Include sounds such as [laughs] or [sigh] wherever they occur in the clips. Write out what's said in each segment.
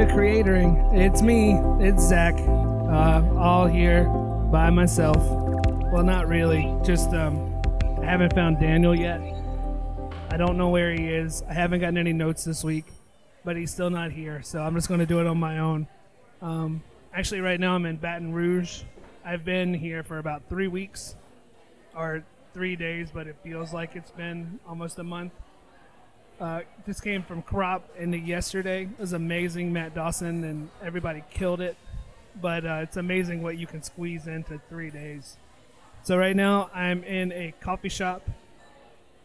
to Creatoring. It's me, it's Zach, uh, all here by myself. Well, not really. Just um, I haven't found Daniel yet. I don't know where he is. I haven't gotten any notes this week, but he's still not here. So I'm just going to do it on my own. Um, actually, right now I'm in Baton Rouge. I've been here for about three weeks, or three days, but it feels like it's been almost a month. Uh, this came from crop into yesterday. It was amazing, Matt Dawson, and everybody killed it. But uh, it's amazing what you can squeeze into three days. So right now I'm in a coffee shop.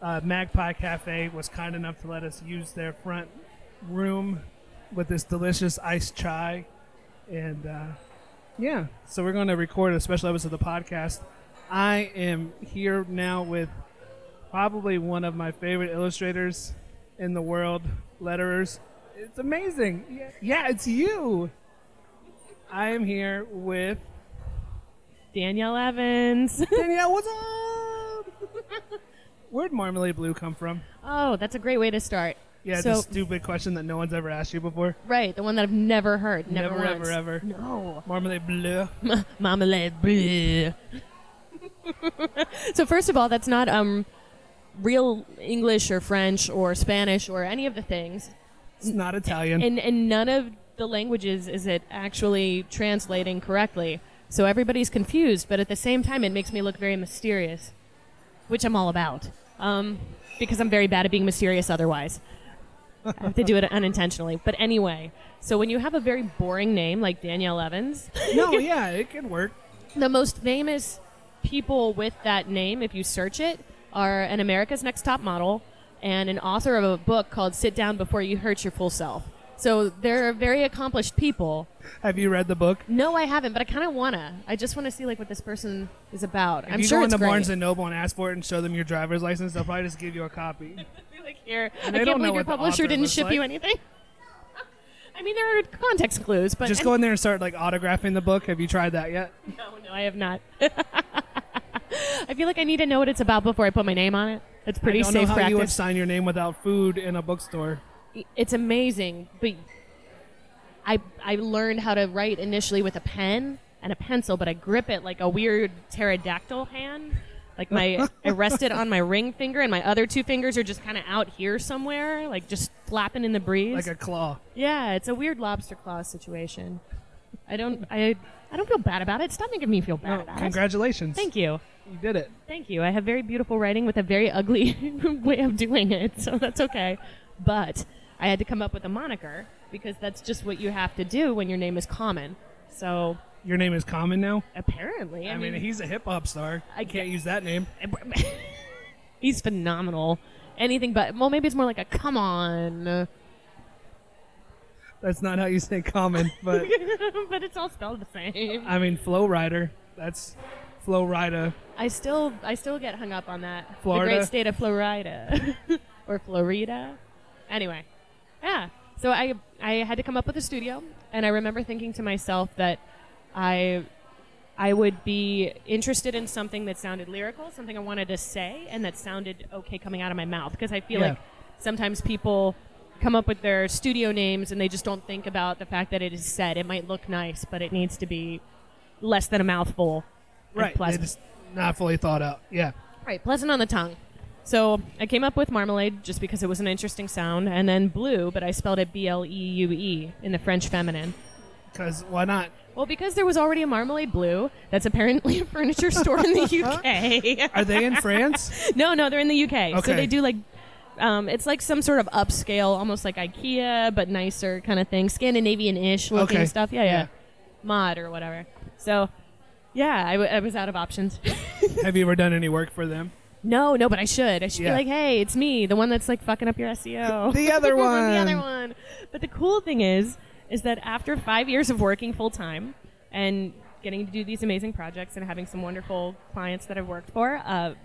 Uh, Magpie Cafe was kind enough to let us use their front room with this delicious iced chai, and uh, yeah. So we're going to record a special episode of the podcast. I am here now with probably one of my favorite illustrators in the world, letterers. It's amazing. Yeah, it's you. I am here with Danielle Evans. [laughs] Danielle. What's up? Where'd Marmalade Bleu come from? oh, that's a great way to start. Yeah, So- it's a stupid question that no one's ever asked you before. Right, the one that I've never heard. Never, Never, once. ever, ever. No. Marmalade Bleu. [laughs] Marmalade. bleh. [laughs] so first of all, that's not um real English or French or Spanish or any of the things. It's not Italian. In in none of the languages is it actually translating correctly. So everybody's confused, but at the same time, it makes me look very mysterious, which I'm all about. Um, because I'm very bad at being mysterious otherwise. I have to do it [laughs] unintentionally. But anyway, so when you have a very boring name like Danielle Evans, [laughs] no, yeah, it could work. the most famous people with that name, if you search it, are an America's Next Top Model and an author of a book called Sit Down Before You Hurt Your Full Self. So they're very accomplished people. Have you read the book? No, I haven't, but I kind of wanna. I just want to see like what this person is about. If I'm you sure go into. Barnes and Noble and ask for it and show them your driver's license, they'll probably just give you a copy. [laughs] like here, And I can't don't believe your publisher didn't ship you anything. [laughs] I mean, there are context clues, but Just go in there and start like autographing the book. Have you tried that yet? No, no, I have not. [laughs] I feel like I need to know what it's about before I put my name on it. It's pretty I don't safe know how you would sign your name without food in a bookstore. It's amazing, but I I learned how to write initially with a pen and a pencil, but I grip it like a weird pterodactyl hand. Like my, I rest it on my [laughs] ring finger, and my other two fingers are just kind of out here somewhere, like just flapping in the breeze. Like a claw. yeah, it's a weird lobster claw situation. I don't, I, I don't feel bad about it. Stop making me feel bad No, about it. congratulations. Thank you. You did it. Thank you. I have very beautiful writing with a very ugly [laughs] way of doing it, so that's okay. But I had to come up with a moniker because that's just what you have to do when your name is common. So Your name is Common now? apparently, I, I, mean, he's a hip hop star. I I can't use that name. [laughs] he's phenomenal. Anything but well, maybe it's more like a come on, That's not how you say Common, but [laughs] but it's all spelled the same. I mean, Flo Rida. That's Flo Rida. I still, I still get hung up on that. Florida? the great state of Florida, [laughs] or Florida. Anyway, yeah. So I, I had to come up with a studio, and I remember thinking to myself that I, I would be interested in something that sounded lyrical, something I wanted to say, and that sounded okay coming out of my mouth. Because I feel Yeah. like sometimes people come up with their studio names and they just don't think about the fact that it is said. It might look nice, but it needs to be less than a mouthful. Right. pleasant. It's not fully thought out. Yeah. Right, pleasant on the tongue. So I came up with marmalade just because it was an interesting sound, and then blue, but I spelled it B L E U E in the French feminine. Because why not? Well, because there was already a marmalade blue that's apparently a furniture store in the [laughs] UK. Are they in France? [laughs] no, no, they're in the UK. Okay. So they do like, um, it's like some sort of upscale, almost like IKEA, but nicer kind of thing, Scandinavian-ish looking Okay. stuff. Yeah, yeah, Yeah. mod or whatever. So, yeah, I, w- I was out of options. [laughs] Have you ever done any work for them? No, no, but I should. I should Yeah. be like, hey, it's me, the one that's like fucking up your SEO. [laughs] The other one. the other one. But the cool thing is, is that after five years of working full time and getting to do these amazing projects and having some wonderful clients that I've worked for, uh,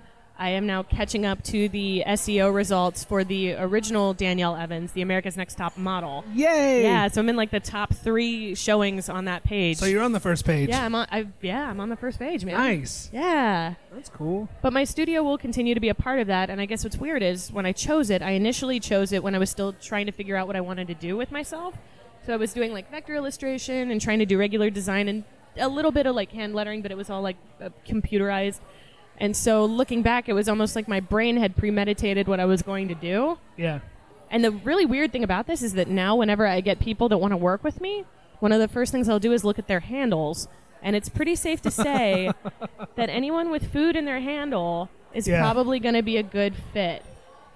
I am now catching up to the SEO results for the original Danielle Evans, the America's Next Top Model. Yay! Yeah, so I'm in like the top three showings on that page. So you're on the first page. yeah, I'm on. I, yeah, I'm on the first page, man. Nice. Yeah. That's cool. But my studio will continue to be a part of that. And I guess what's weird is when I chose it, I initially chose it when I was still trying to figure out what I wanted to do with myself. So I was doing like vector illustration and trying to do regular design and a little bit of like hand lettering, but it was all like uh, computerized. And so looking back, it was almost like my brain had premeditated what I was going to do. Yeah. And the really weird thing about this is that now, whenever I get people that want to work with me, one of the first things I'll do is look at their handles. And it's pretty safe to say [laughs] that anyone with food in their handle is Yeah. probably going to be a good fit.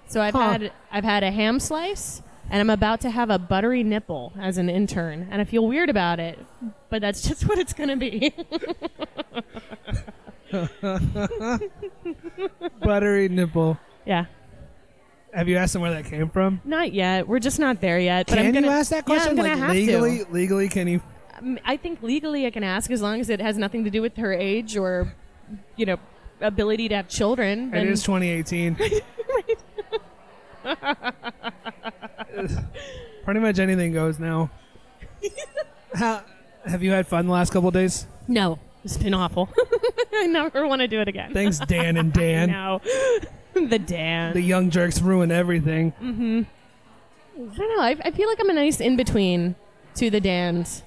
So I've Huh. had I've had a ham slice, and I'm about to have a buttery nipple as an intern, and I feel weird about it, but that's just [laughs] what it's going to be. [laughs] [laughs] Buttery nipple. yeah, Have you asked them where that came from? not yet. We're just not there yet. But can I'm gonna, you ask that question? Yeah, I'm gonna like have legally, to. legally, can you? Um, I think legally I can ask as long as it has nothing to do with her age or, you know, ability to have children. It is 2018. [laughs] [laughs] Pretty much anything goes now. How, have you had fun the last couple of days? no, it's been awful. [laughs] I never want to do it again. Thanks, Dan and [laughs] Dan. No, [laughs] the Dan. The young jerks ruin everything. Mm-hmm. I don't know. I, I feel like I'm a nice in between to the Dans.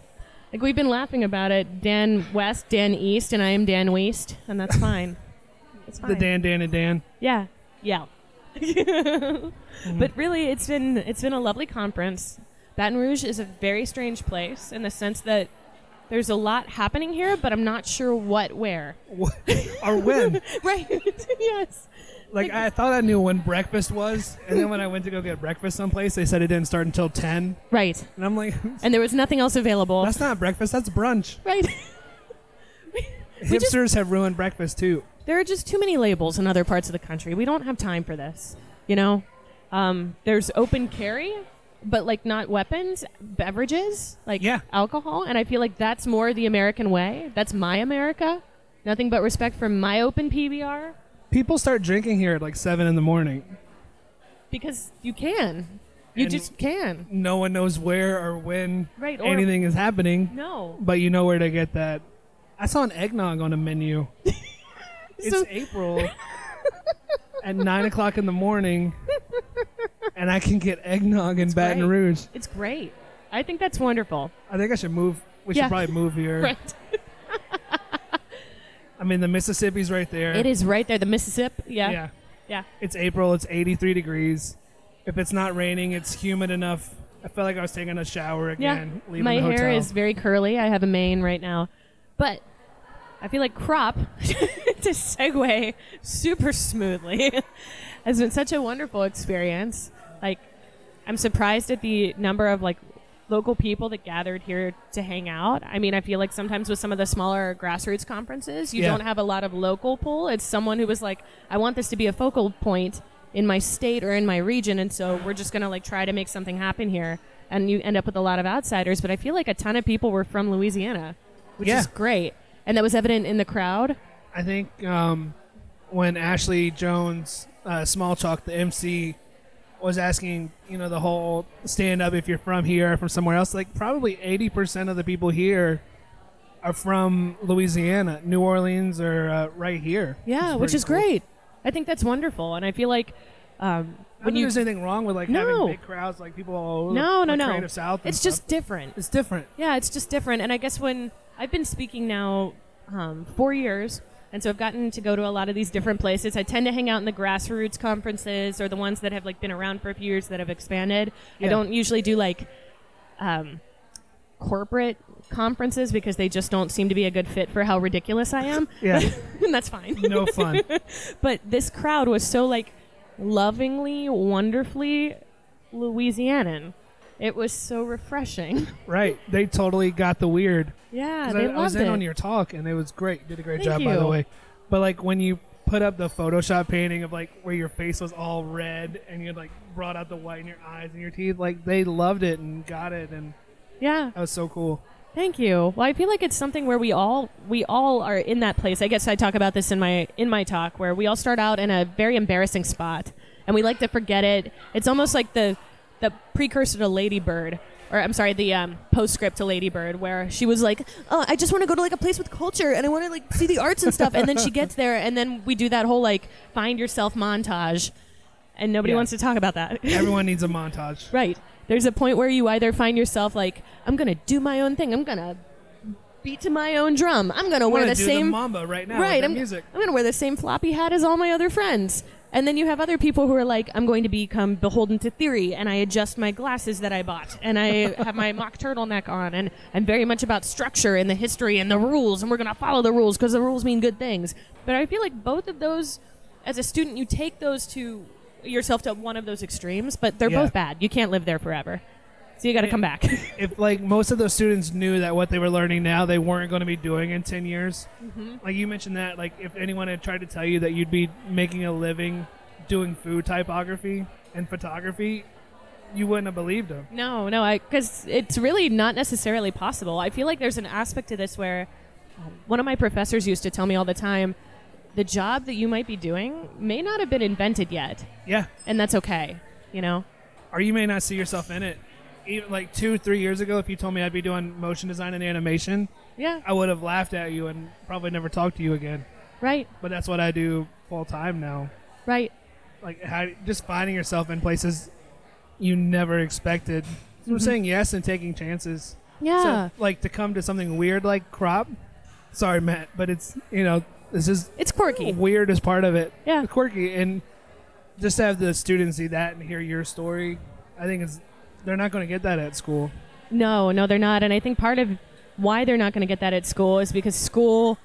Like we've been laughing about it. Dan West, Dan East, and I am Dan West, and that's fine. It's fine. The Dan, Dan, and Dan. Yeah, yeah. But really, it's been it's been a lovely conference. Baton Rouge is a very strange place in the sense that there's a lot happening here, but I'm not sure what where. What- or when? [laughs] Right? [laughs] yes. Like I thought I knew when breakfast was, and then when I went to go get breakfast someplace, they said it didn't start until 10, Right. and I'm like, [laughs] And there was nothing else available. that's not breakfast, that's brunch. right. We just- Hipsters have ruined breakfast too. there are just too many labels in other parts of the country. We don't have time for this. You know, um, there's open carry, but like not weapons, beverages, like Yeah. alcohol, and I feel like that's more the American way. That's my America. Nothing but respect for my open PBR People start drinking here at like seven in the morning. because you can, you And- just can. No one knows where or when Right, or- anything is happening, No, but you know where to get that. I saw an eggnog on a menu. [laughs] it's So- April at nine o'clock in the morning, [laughs] and I can get eggnog in Baton great. Rouge. it's great. I think that's wonderful. I think I should move. We Yeah. should probably move here. [laughs] Right. [laughs] I mean, the Mississippi's right there. It is right there, the Mississippi. Yeah. Yeah. Yeah. It's April. It's 83 degrees. If it's not raining, it's humid enough. I felt like I was taking a shower again. leaving My the hair hotel. is very curly. I have a mane right now. But I feel like crop [laughs] to segue super smoothly has been such a wonderful experience. Like I'm surprised at the number of like local people that gathered here to hang out. I mean, I feel like sometimes with some of the smaller grassroots conferences, you Yeah. don't have a lot of local pull. It's someone who was like, I want this to be a focal point in my state or in my region, and so we're just gonna like try to make something happen here. And you end up with a lot of outsiders, but I feel like a ton of people were from Louisiana, which Yeah. is great, and that was evident in the crowd. I think um, when Ashley Jones, uh, Small Chalk, the MC, was asking, you know, the whole stand up if you're from here or from somewhere else, like probably 80% of the people here are from Louisiana, New Orleans, or uh, right here. Yeah, which pretty is cool. great. I think that's wonderful, and I feel like um, when you there's anything wrong with like No. having big crowds, like people all over no, no, the no, South. it's stuff. just different. it's different. Yeah, it's just different. And I guess when I've been speaking now um, four years, and so I've gotten to go to a lot of these different places. I tend to hang out in the grassroots conferences or the ones that have like been around for a few years that have expanded. I don't usually do like um, corporate conferences because they just don't seem to be a good fit for how ridiculous I am. [laughs] Yeah, [laughs] and that's fine. no fun. [laughs] But this crowd was so like lovingly, wonderfully Louisianan. It was so refreshing. [laughs] right. They totally got the weird. Yeah, they I, loved I was it. in on your talk and it was great. You did a great Thank job, by the way. But like when you put up the Photoshop painting of like where your face was all red and you like brought out the white in your eyes and your teeth, like they loved it and got it, and yeah, that was so cool. thank you. Well, I feel like it's something where we all we all are in that place. I guess I talk about this in my in my talk where we all start out in a very embarrassing spot and we like to forget it. It's almost like the the precursor to Lady Bird. Or I'm sorry, the um, postscript to Lady Bird, where she was like, "Oh, I just want to go to like a place with culture, and I want to like see the arts and stuff." And then she gets there, and then we do that whole like find yourself montage, and nobody Yeah. wants to talk about that. [laughs] Everyone needs a montage. Right. There's a point where you either find yourself like, I'm gonna do my own thing. I'm gonna beat to my own drum. I'm gonna I wear wanna the do same the mamba right now. right. With I'm, music. I'm gonna wear the same floppy hat as all my other friends. And then you have other people who are like, I'm going to become beholden to theory, and I adjust my glasses that I bought, and I [laughs] have my mock turtleneck on, and I'm very much about structure and the history and the rules, and we're gonna follow the rules because the rules mean good things. But I feel like both of those, as a student, you take those to yourself to one of those extremes, but they're Yeah. both bad. You can't live there forever, so you got to come back. [laughs] if like most of those students knew that what they were learning now they weren't going to be doing in 10 years Mm-hmm. like you mentioned that like if anyone had tried to tell you that you'd be making a living doing food typography and photography you wouldn't have believed them No, no, I because it's really not necessarily possible. I feel like there's an aspect to this where um, one of my professors used to tell me all the time the job that you might be doing may not have been invented yet, yeah and that's okay, you know? or you may not see yourself in it even like two three years ago if you told me i'd be doing motion design and animation Yeah, i would have laughed at you and probably never talked to you again right, but that's what i do full time now right. like how, just finding yourself in places you never expected. So Mm-hmm. Saying yes and taking chances. Yeah. So, like to come to something weird like crop. Sorry, Matt, but it's you know this is it's quirky. weird as part of it. Yeah. quirky, and just to have the students see that and hear your story, I think it's they're not going to get that at school. No, no, they're not. And I think part of why they're not going to get that at school is because school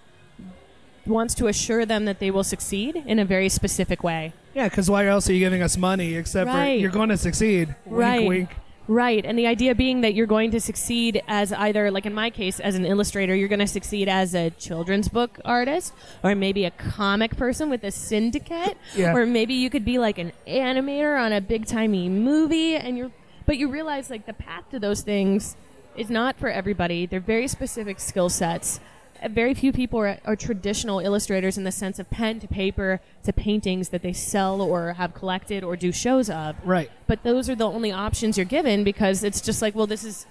wants to assure them that they will succeed in a very specific way. Yeah, because why else are you giving us money except for Right. you're going to succeed? Right. Wink, wink. Right. And the idea being that you're going to succeed as either, like in my case, as an illustrator, you're going to succeed as a children's book artist, or maybe a comic person with a syndicate, Yeah. or maybe you could be like an animator on a big timey movie. And you're, but you realize like the path to those things is not for everybody. They're very specific skill sets. Uh, Very few people are, are traditional illustrators in the sense of pen to paper to paintings that they sell or have collected or do shows of Right. but those are the only options you're given because it's just like well this is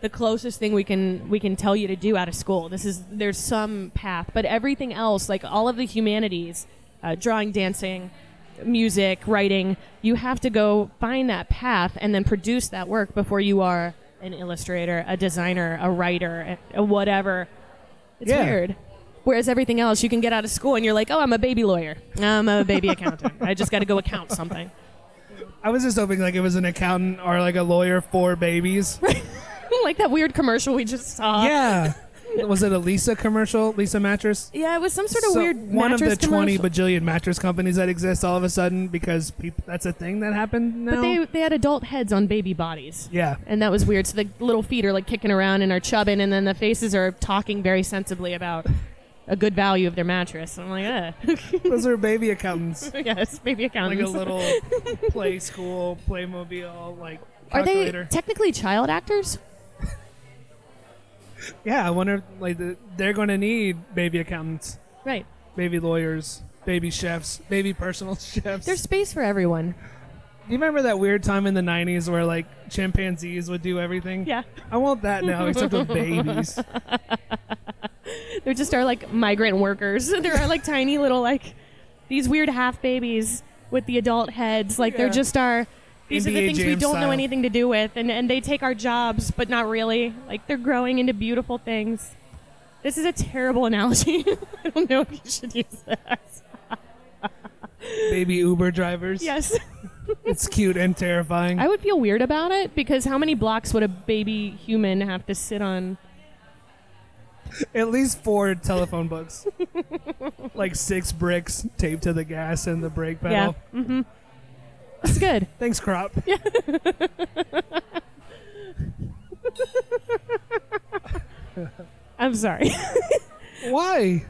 the closest thing we can we can tell you to do out of school this is there's some path but everything else like all of the humanities uh, drawing dancing music writing you have to go find that path and then produce that work before you are an illustrator a designer a writer a, whatever it's Yeah. weird Whereas everything else, you can get out of school and you're like, oh, I'm a baby lawyer. I'm a baby [laughs] accountant. I just got to go account something. I was just hoping like it was an accountant or like a lawyer for babies. [laughs] like that weird commercial we just saw. Yeah. Was it a Leesa commercial? Leesa mattress? Yeah, it was some sort of So weird one of the mattress 20 commercial. bajillion mattress companies that exist all of a sudden because peop that's a thing that happened now. But they they had adult heads on baby bodies. yeah. And that was weird. So the little feet are like kicking around and are chubbing, and then the faces are talking very sensibly about a good value of their mattress. And I'm like, eh. [laughs] Those are baby accountants. [laughs] yes, baby accountants. like accountants. a little [laughs] play school, Playmobil, like are they calculator. technically child actors? Yeah, I wonder like they're going to need baby accountants, Right. baby lawyers, baby chefs, baby personal [laughs] chefs. There's space for everyone. Do you remember that weird time in the 90s where like chimpanzees would do everything? Yeah. I want that now except with babies. [laughs] There just are like migrant workers. [laughs] there are like tiny little like these weird half babies with the adult heads. Like Yeah. they're just our these are the NBA things we don't know anything to do with and, and they take our jobs but not really. Like they're growing into beautiful things. This is a terrible analogy. [laughs] I don't know if you should use that. [laughs] baby Uber drivers. Yes. [laughs] It's cute and terrifying. I would feel weird about it because how many blocks would a baby human have to sit on? At least four telephone books. like six bricks taped to the gas and the brake pedal. Yeah. Mm-hmm. It's good. [laughs] Thanks, crop. I'm sorry. [laughs] Why?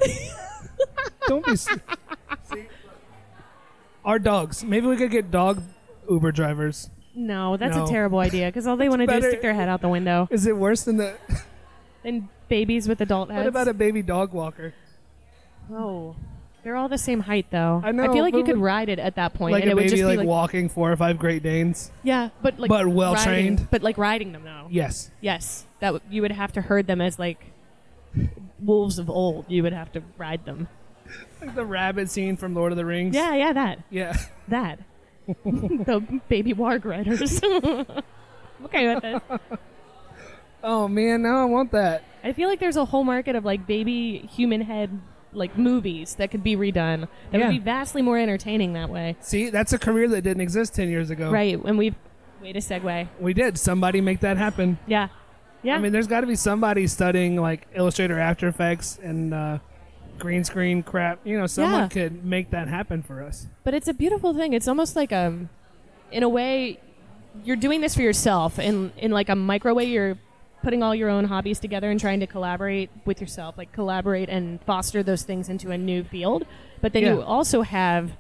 Don't be. s- See? Our dogs. Maybe we could get dog Uber drivers. no, that's No. a terrible idea because all [laughs] they want to do is better- stick their head out the window. Is it worse than the? And babies with adult heads. What about a baby dog walker? Oh, they're all the same height though. I know, I feel like you could would- ride it at that point, like and a it would baby just like, be like walking four or five Great Danes. yeah, but like but well riding- trained. But like riding them though. Yes. Yes, that w- you would have to herd them as like wolves of old. You would have to ride them. Like the rabbit scene from Lord of the Rings. Yeah, yeah, that Yeah. [laughs] that [laughs] the baby warg riders. [laughs] okay with this. Oh man, now I want that. I feel like there's a whole market of like baby human head like movies that could be redone. That Yeah. would be vastly more entertaining that way. See, that's a career that didn't exist ten years ago. Right. And we've way to segue. We did. Somebody make that happen. Yeah. Yeah. I mean, there's got to be somebody studying like Illustrator, After Effects, and uh, green screen crap. You know, someone Yeah. could make that happen for us. But it's a beautiful thing. It's almost like um, in a way, you're doing this for yourself. In in like a micro way, you're putting all your own hobbies together and trying to collaborate with yourself, like collaborate and foster those things into a new field. But then you also have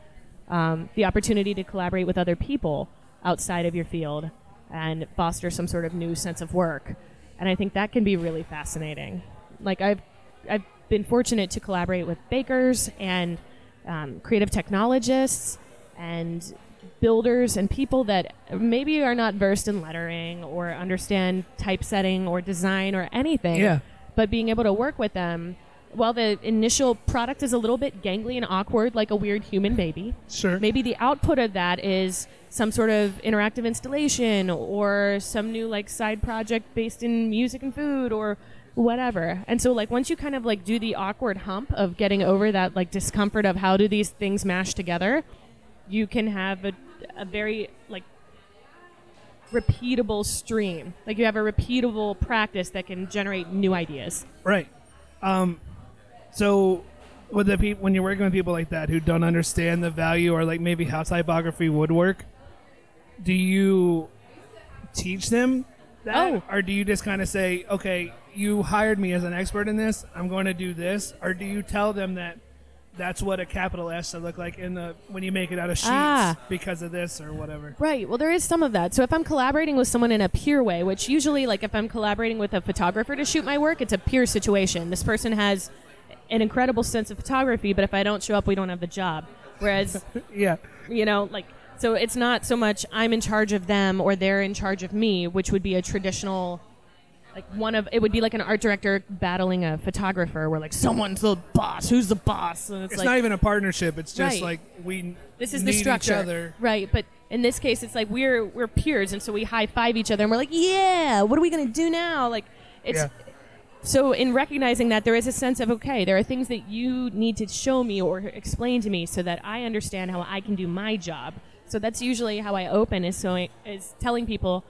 um, the opportunity to collaborate with other people outside of your field and foster some sort of new sense of work. And I think that can be really fascinating. Like I've I've been fortunate to collaborate with bakers and um, creative technologists and builders and people that maybe are not versed in lettering or understand typesetting or design or anything. Yeah. But being able to work with them while the initial product is a little bit gangly and awkward like a weird human baby, Sure. maybe the output of that is some sort of interactive installation or some new like side project based in music and food or whatever and so like once you kind of like do the awkward hump of getting over that like discomfort of how do these things mash together you can have a, a very like repeatable stream. Like you have a repeatable practice that can generate new ideas. Right. Um, so with the people when you're working with people like that who don't understand the value or like maybe how typography would work, do you teach them that, Oh. or do you just kind of say, okay, you hired me as an expert in this, I'm going to do this, or do you tell them that that's what a capital S should look like in the when you make it out of sheets Ah. because of this or whatever? Right. Well, there is some of that. So if I'm collaborating with someone in a peer way, which usually, like if I'm collaborating with a photographer to shoot my work, it's a peer situation. This person has an incredible sense of photography, but if I don't show up, we don't have the job. Whereas, [laughs] Yeah. you know, like, so it's not so much I'm in charge of them or they're in charge of me, which would be a traditional. Like one of it would be like an art director battling a photographer, where like someone's the boss, who's the boss, and it's, It's like not even a partnership. It's just Right. like we this is the structure, each other. right? But in this case, it's like we're we're peers, and so we high five each other, and we're like, "Yeah, what are we gonna do now?" Like, it's Yeah. so in recognizing that there is a sense of okay, there are things that you need to show me or explain to me so that I understand how I can do my job. So that's usually how I open is so is telling people.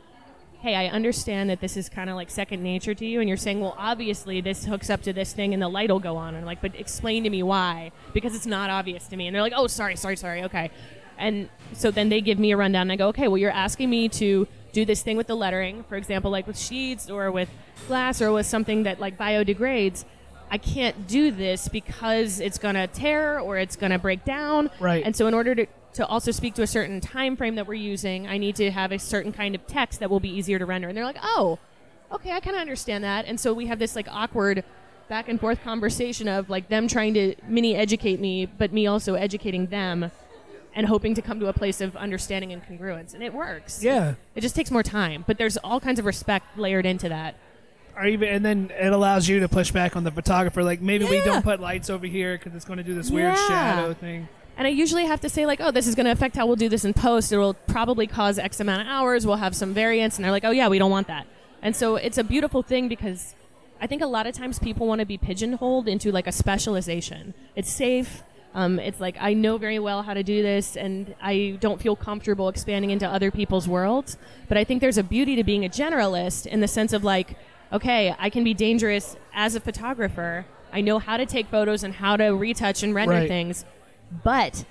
Hey, I understand that this is kind of like second nature to you, and you're saying, well, obviously this hooks up to this thing, and the light will go on. And I'm like, but explain to me why, because it's not obvious to me. And they're like, oh, sorry, sorry, sorry, okay. And so then they give me a rundown, and I go, okay, well, you're asking me to do this thing with the lettering, for example, like with sheets or with glass or with something that like biodegrades. I can't do this because it's gonna tear or it's gonna break down. Right. And so in order to to also speak to a certain time frame that we're using, I need to have a certain kind of text that will be easier to render. And they're like, "Oh, okay, I kind of understand that." And so we have this like awkward back and forth conversation of like them trying to mini educate me, but me also educating them and hoping to come to a place of understanding and congruence. And it works. Yeah. It just takes more time, but there's all kinds of respect layered into that. or even and then it allows you to push back on the photographer like maybe we don't put lights over here because it's going to do this weird Yeah. shadow thing And I usually have to say like, oh, this is going to affect how we'll do this in post. It will probably cause X amount of hours. We'll have some variance, and they're like, oh yeah, we don't want that. And so it's a beautiful thing because I think a lot of times people want to be pigeonholed into like a specialization. It's safe. Um, it's like I know very well how to do this, and I don't feel comfortable expanding into other people's worlds. But I think there's a beauty to being a generalist in the sense of like, okay, I can be dangerous as a photographer. I know how to take photos and how to retouch and render Right. things, but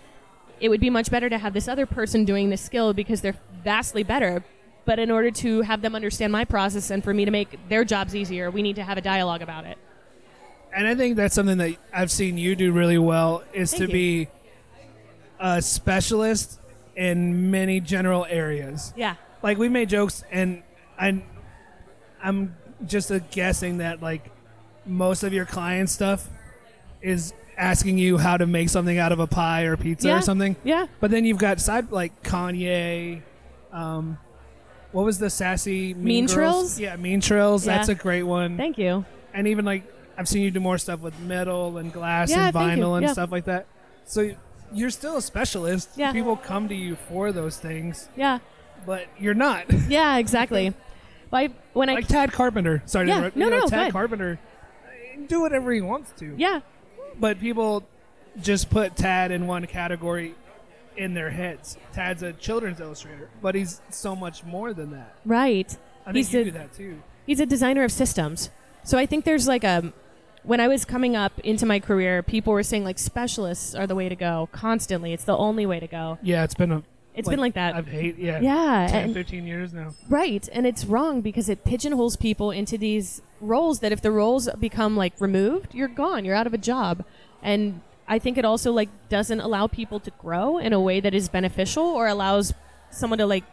it would be much better to have this other person doing this skill because they're vastly better. But in order to have them understand my process and for me to make their jobs easier, we need to have a dialogue about it. and i think that's something that i've seen you do really well is Thank to you. be a specialist in many general areas Yeah. like we made jokes and i i'm just guessing that like most of your client stuff is asking you how to make something out of a pie or pizza Yeah. or something Yeah. But then you've got side like Kanye. Um, what was the sassy Mean, Mean Girls? Trills? Yeah, Mean Trills. Yeah. That's a great one. Thank you. and even like I've seen you do more stuff with metal and glass Yeah, and thank you. vinyl and Yeah. stuff like that. So you're still a specialist. Yeah. People come to you for those things, Yeah. but you're not. [laughs] Yeah, exactly. I, when I like Tad Carpenter. Sorry, to Yeah, interrupt. no, You know, no, Tad. Carpenter, he do whatever he wants to. yeah, But people just put Tad in one category in their heads. Tad's a children's illustrator, but he's so much more than that. right. I think He's you a- do that too. he's a designer of systems. So I think there's like a when I was coming up into my career, people were saying like specialists are the way to go constantly. It's the only way to go. Yeah, it's been a. It's been like that. I've hate yeah. yeah, 10, and- 15 years now. right. And it's wrong because it pigeonholes people into these roles that if the roles become like removed, you're gone. You're out of a job. And I think it also like doesn't allow people to grow in a way that is beneficial or allows someone to like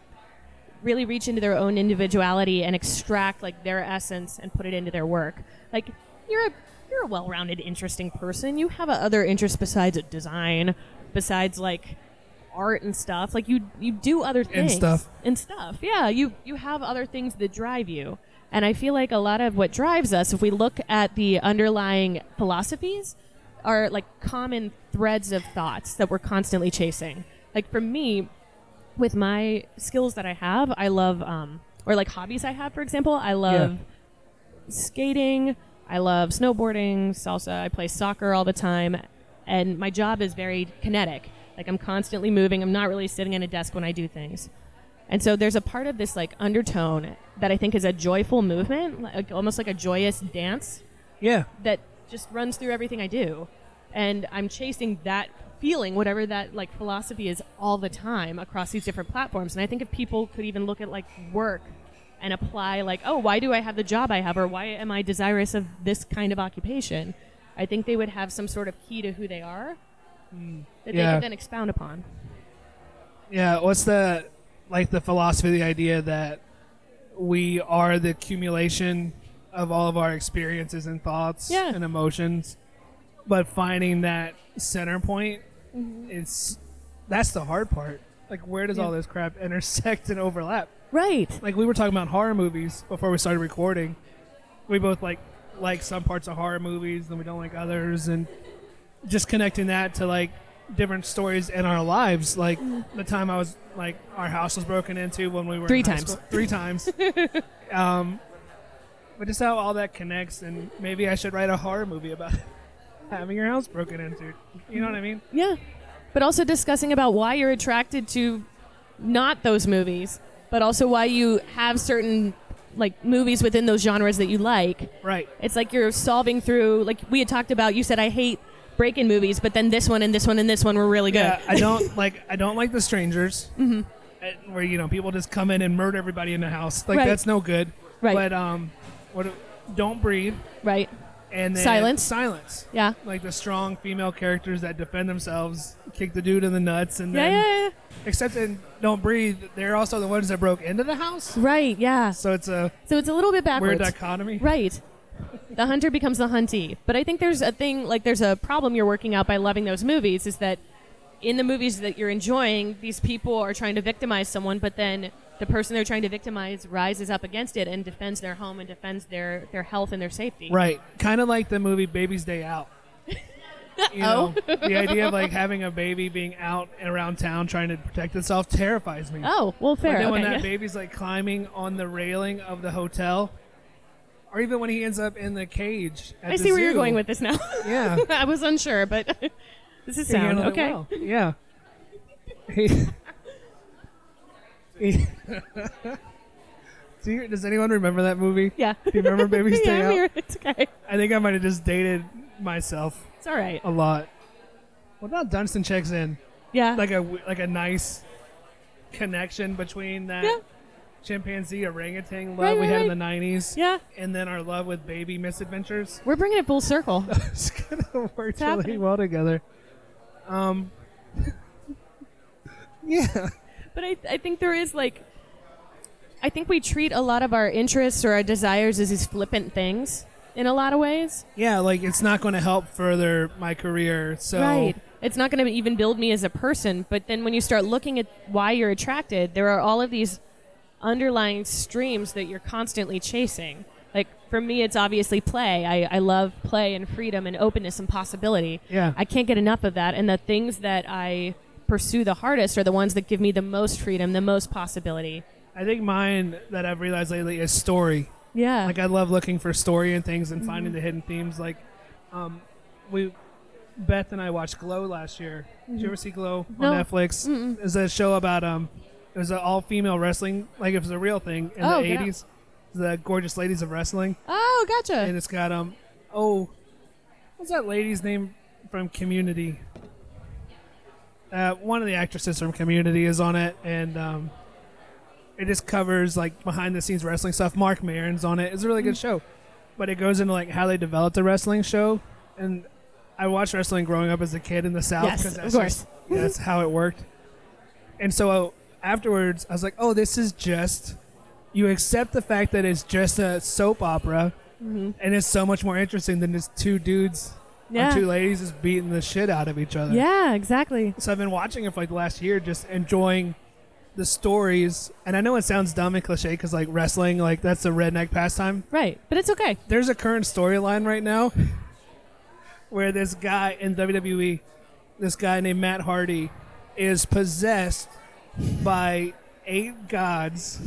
really reach into their own individuality and extract like their essence and put it into their work. Like you're a you're a well-rounded, interesting person. You have other interests besides design, besides like art and stuff. Like you you do other things and stuff. and stuff. Yeah, you you have other things that drive you. And I feel like a lot of what drives us, if we look at the underlying philosophies, are like common threads of thoughts that we're constantly chasing. Like for me, with my skills that I have, I love, um, or like hobbies I have, for example, I love skating, I love snowboarding, salsa, I play soccer all the time, and my job is very kinetic. Like I'm constantly moving, I'm not really sitting in a desk when I do things. And so there's a part of this like undertone that I think is a joyful movement, like almost like a joyous dance Yeah. that just runs through everything I do. And I'm chasing that feeling, whatever that like philosophy is all the time across these different platforms. And I think if people could even look at like work and apply like, oh, why do I have the job I have or why am I desirous of this kind of occupation? I think they would have some sort of key to who they are that they Yeah. could then expound upon. Yeah, what's the like the philosophy, the idea that we are the accumulation of all of our experiences and thoughts Yeah. and emotions, but finding that center point Mm-hmm. is that's the hard part. Like, where does Yeah. all this crap [laughs] intersect and overlap? Right. Like we were talking about horror movies before we started recording. We both like like some parts of horror movies, and we don't like others, and just connecting that to like different stories in our lives. Like the time I was like our house was broken into when we were Three in high times. school. three times. [laughs] um, but just how all that connects, and maybe I should write a horror movie about [laughs] having your house broken into. You know what I mean? Yeah. But also discussing about why you're attracted to not those movies, but also why you have certain like movies within those genres that you like. Right. It's like you're solving through like we had talked about, you said I hate break-in movies, but then this one and this one and this one were really good. Yeah, I don't [laughs] like I don't like the strangers, mm-hmm. where you know people just come in and murder everybody in the house. Like Right. that's no good. Right. But um, what? Don't breathe Right. and then Silence. Silence. Yeah. Like the strong female characters that defend themselves, kick the dude in the nuts, and then yeah, yeah. except in Don't Breathe, they're also the ones that broke into the house. Right, yeah. So it's a So it's a little bit weird backwards. dichotomy. Right. The hunter becomes the huntee. But I think there's a thing, like, there's a problem you're working out by loving those movies is that in the movies that you're enjoying, these people are trying to victimize someone, but then the person they're trying to victimize rises up against it and defends their home and defends their, their health and their safety. Right. Kind of like the movie Baby's Day Out. [laughs] You know, oh. the idea of like having a baby being out and around town trying to protect itself terrifies me. Oh, well, But fair. then when that yeah. [laughs] baby's like climbing on the railing of the hotel, or even when he ends up in the cage. At I the see where you're going with this now. Yeah. [laughs] I was unsure, but [laughs] this is sound. Okay. well. Yeah. [laughs] He, he, Do you, does anyone remember that movie? Yeah. Do you remember Baby's yeah, Day I'm Out? here. It's okay. I think I might have just dated myself It's all right. a lot. What about Dunston checks in? Yeah. Like a like a nice connection between that Yeah. Chimpanzee orangutan love Right, we right, had in the '90s, yeah. and then our love with baby misadventures. We're bringing it full circle. [laughs] it's gonna work really well together. Um. [laughs] yeah. But I, I think there is like, I think we treat a lot of our interests or our desires as these flippant things in a lot of ways. Yeah, like it's not going to help further my career. So Right. It's not going to even build me as a person. But then when you start looking at why you're attracted, there are all of these underlying streams that you're constantly chasing. Like for me, it's obviously play. I, I love play and freedom and openness and possibility. Yeah. I can't get enough of that. And the things that I pursue the hardest are the ones that give me the most freedom, the most possibility. I think mine that I've realized lately is story. Yeah. Like I love looking for story and things and finding Mm-hmm. the hidden themes. Like, um, we, Beth and I watched Glow last year. Did you ever see Glow Mm-hmm. No. on Netflix? Mm-mm. It's a show about um, it was an all female wrestling. Like it was a real thing in Oh, the get eighties. The gorgeous ladies of wrestling, oh, gotcha. and it's got um, oh, what's that lady's name from Community? Uh, one of the actresses from Community is on it, and um, it just covers like behind the scenes wrestling stuff. Marc Maron's on it. It's a really Mm. good show, but it goes into like how they developed the wrestling show. And I watched wrestling growing up as a kid in the South Yes, of that's course. just- that's how it worked. And so afterwards, I was like, "Oh, this is just." You accept the fact that it's just a soap opera, mm-hmm. and it's so much more interesting than just two dudes yeah. or two ladies just beating the shit out of each other. yeah, exactly. So I've been watching it for like the last year, just enjoying the stories. And I know it sounds dumb and cliche because like wrestling, like that's a redneck pastime. Right. But it's okay. There's a current storyline right now where this guy in WWE, this guy named Matt Hardy, is possessed by eight gods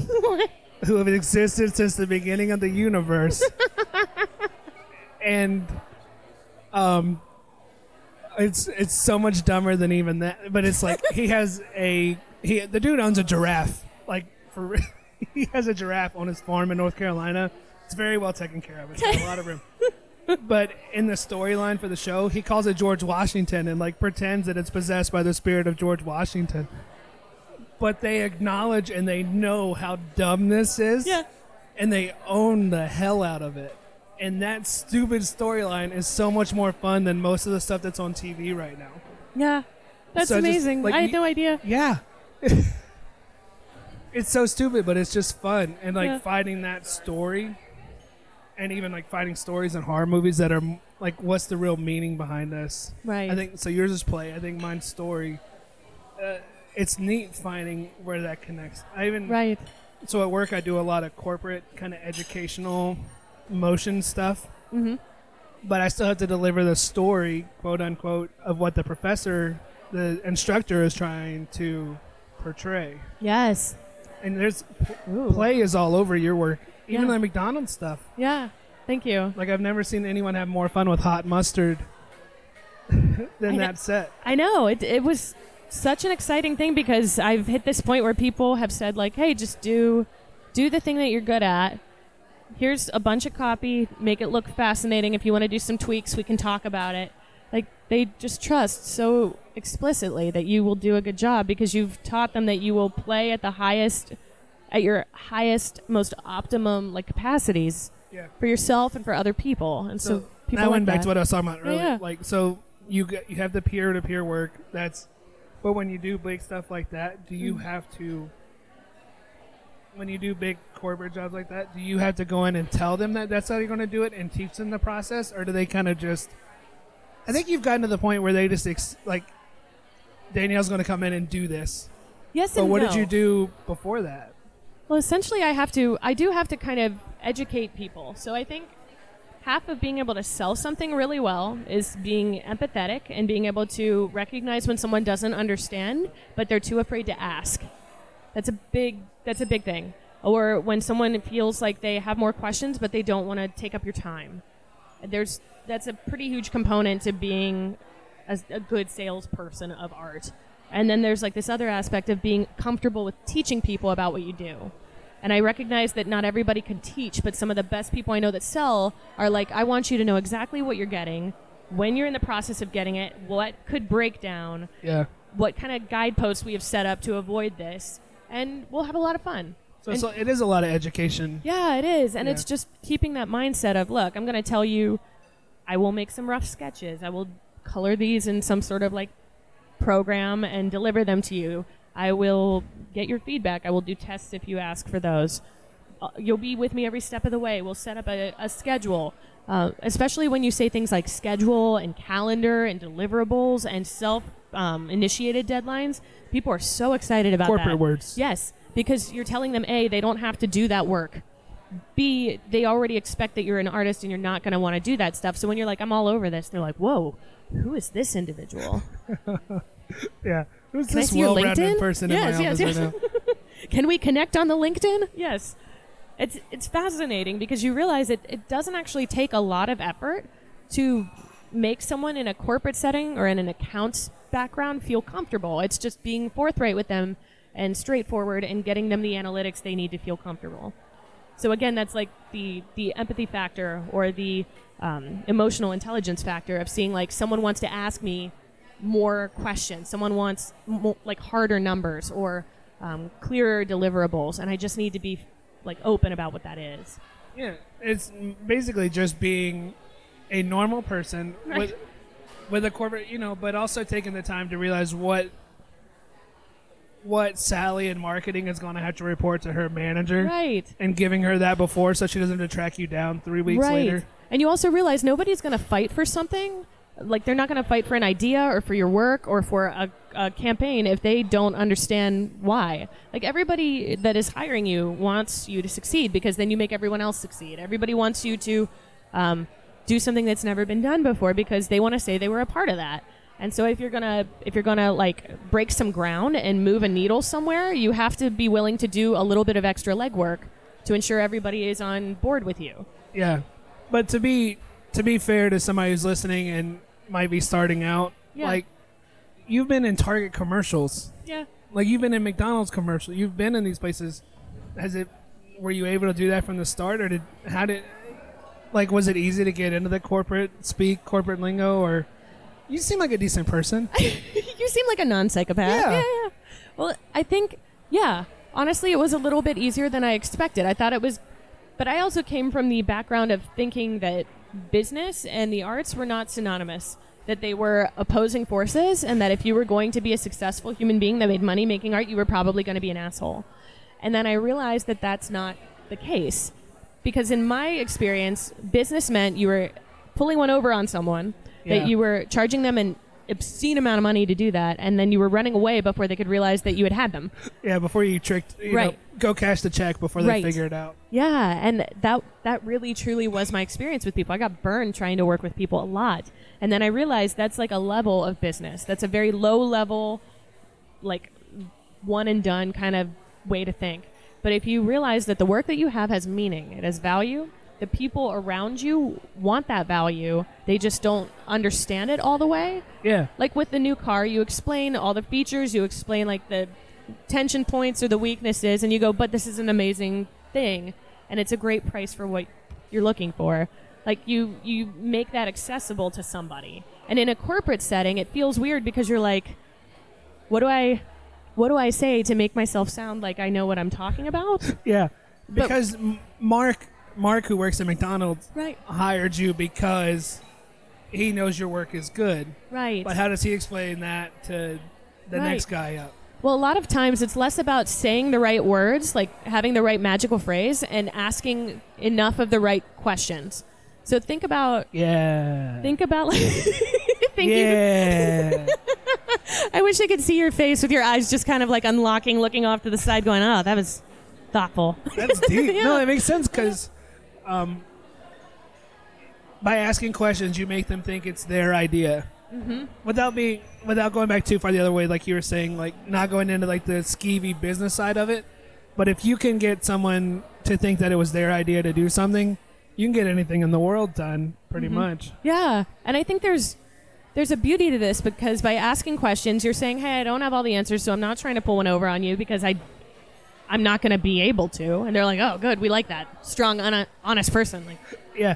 who have existed since the beginning of the universe. [laughs] and um it's it's so much dumber than even that but it's like he has a he the dude owns a giraffe like for [laughs] he has a giraffe on his farm in North Carolina. It's very well taken care of. It's got a lot of room. [laughs] But in the storyline for the show, he calls it George Washington and like pretends that it's possessed by the spirit of George Washington. But they acknowledge and they know how dumb this is. Yeah. And they own the hell out of it. And that stupid storyline is so much more fun than most of the stuff that's on TV right now. Yeah. That's So just, amazing. like, I had no idea. Yeah. [laughs] it's so stupid, but it's just fun. And like Yeah. finding that story and even like finding stories in horror movies that are like what's the real meaning behind this? Right. I think so yours is play. I think mine's story. Uh, it's neat finding where that connects. I even Right. so at work I do a lot of corporate kind of educational motion stuff. Mm-hmm. But I still have to deliver the story, quote unquote, of what the professor, the instructor is trying to portray. Yes. And there's Ooh. play is all over your work, even Yeah. the McDonald's stuff. Yeah. Thank you. Like I've never seen anyone have more fun with hot mustard [laughs] than I know. that set. I know it. It was such an exciting thing because I've hit this point where people have said like, "Hey, just do, do the thing that you're good at. Here's a bunch of copy. Make it look fascinating. If you want to do some tweaks, we can talk about it." Like they just trust so explicitly that you will do a good job because you've taught them that you will play at the highest, at your highest, most optimum like capacities Yeah. for yourself and for other people. And so, So people I like went back that. to what I was talking about earlier. yeah. Like so you get, you have the peer to peer work. That's but when you do big stuff like that, do you Mm. have to when you do big corporate jobs like that, do you have to go in and tell them that that's how you're going to do it and teach them the process, or do they kind of just? I think you've gotten to the point where they just ex- like Danielle's going to come in and do this. yes, But what no. did you do before that? Well, essentially, I have to. I do have to kind of educate people. So I think half of being able to sell something really well is being empathetic and being able to recognize when someone doesn't understand, but they're too afraid to ask. That's a big. That's a big thing. Or when someone feels like they have more questions, but they don't want to take up your time. There's that's a pretty huge component to being a, a good salesperson of art. And then there's like this other aspect of being comfortable with teaching people about what you do. And I recognize that not everybody can teach, but some of the best people I know that sell are like, I want you to know exactly what you're getting, when you're in the process of getting it, what could break down, Yeah. what kind of guideposts we have set up to avoid this, and we'll have a lot of fun. So, And- so it is a lot of education. Yeah, it is. And Yeah. it's just keeping that mindset of, look, I'm going to tell you, I will make some rough sketches. I will color these in some sort of like program and deliver them to you. I will get your feedback. I will do tests if you ask for those. Uh, you'll be with me every step of the way. We'll set up a, a schedule. Uh, especially when you say things like schedule and calendar and deliverables and self um, initiated deadlines, people are so excited about Corporate that. words. Yes, because you're telling them A, they don't have to do that work. B, they already expect that you're an artist and you're not going to want to do that stuff. So when you're like, I'm all over this, they're like, whoa, who is this individual? [laughs] Yeah. Who's Can I this see your well-rounded LinkedIn? person Yes, in my yes, office yes. right now? [laughs] Can we connect on the LinkedIn? Yes. It's it's fascinating because you realize it, it doesn't actually take a lot of effort to make someone in a corporate setting or in an accounts background feel comfortable. It's just being forthright with them and straightforward and getting them the analytics they need to feel comfortable. So again, that's like the the empathy factor or the um, emotional intelligence factor of seeing like someone wants to ask me more questions, someone wants mo- like harder numbers or um, clearer deliverables, and I just need to be like open about what that is. Yeah, it's basically just being a normal person Right. with with a corporate, you know, but also taking the time to realize what what Sally in marketing is going to have to report to her manager Right. and giving her that before so she doesn't have to track you down 3 weeks right. later. And you also realize nobody's going to fight for something. Like they're not going to fight for an idea or for your work or for a, a campaign if they don't understand why. Like everybody that is hiring you wants you to succeed because then you make everyone else succeed. Everybody wants you to um, do something that's never been done before because they want to say they were a part of that. And so if you're gonna if you're gonna like break some ground and move a needle somewhere, you have to be willing to do a little bit of extra legwork to ensure everybody is on board with you. Yeah. But to be to be fair to somebody who's listening and might be starting out, Yeah. like you've been in Target commercials. Yeah. Like you've been in McDonald's commercial. You've been in these places. Has it were you able to do that from the start or did how did like was it easy to get into the corporate speak, corporate lingo or you seem like a decent person. [laughs] you seem like a non-psychopath. Yeah. yeah. Well, I think, yeah. Honestly, it was a little bit easier than I expected. I thought it was, but I also came from the background of thinking that business and the arts were not synonymous. That they were opposing forces, and that if you were going to be a successful human being that made money making art, you were probably going to be an asshole. And then I realized that that's not the case. Because in my experience, business meant you were pulling one over on someone, Yeah. that you were charging them an obscene amount of money to do that, and then you were running away before they could realize that you had had them. yeah, before you tricked you know, Right. go cash the check before they Right. figure it out. Yeah, and that that really truly was my experience with people. I got burned trying to work with people a lot. And then I realized that's like a level of business. That's a very low level like one and done kind of way to think. But if you realize that the work that you have has meaning, it has value, the people around you want that value. They just don't understand it all the way. Yeah. Like with the new car, you explain all the features, you explain like the tension points or the weaknesses, and you go, but this is an amazing thing, and it's a great price for what you're looking for. Like you, you make that accessible to somebody. And in a corporate setting, it feels weird because you're like, what do I, what do I say to make myself sound like I know what I'm talking about? [laughs] Yeah. Because M Mark Mark who works at McDonald's Right. hired you because he knows your work is good. Right. But how does he explain that to the Right. next guy up? Well, a lot of times it's less about saying the right words, like having the right magical phrase, and asking enough of the right questions. So think about Yeah. think about like [laughs] thank you. yeah. [laughs] I wish I could see your face with your eyes just kind of like unlocking, looking off to the side, going, "Oh, that was thoughtful." That's deep. [laughs] No, it makes sense because um, by asking questions, you make them think it's their idea. Mm-hmm. Without being, without going back too far the other way, like you were saying, like not going into like the skeevy business side of it. But if you can get someone to think that it was their idea to do something, you can get anything in the world done, pretty much. Yeah, and I think there's there's a beauty to this because by asking questions, you're saying, "Hey, I don't have all the answers, so I'm not trying to pull one over on you because I I'm not going to be able to." And they're like, "Oh, good, we like that strong, un- honest person." Like, Yeah.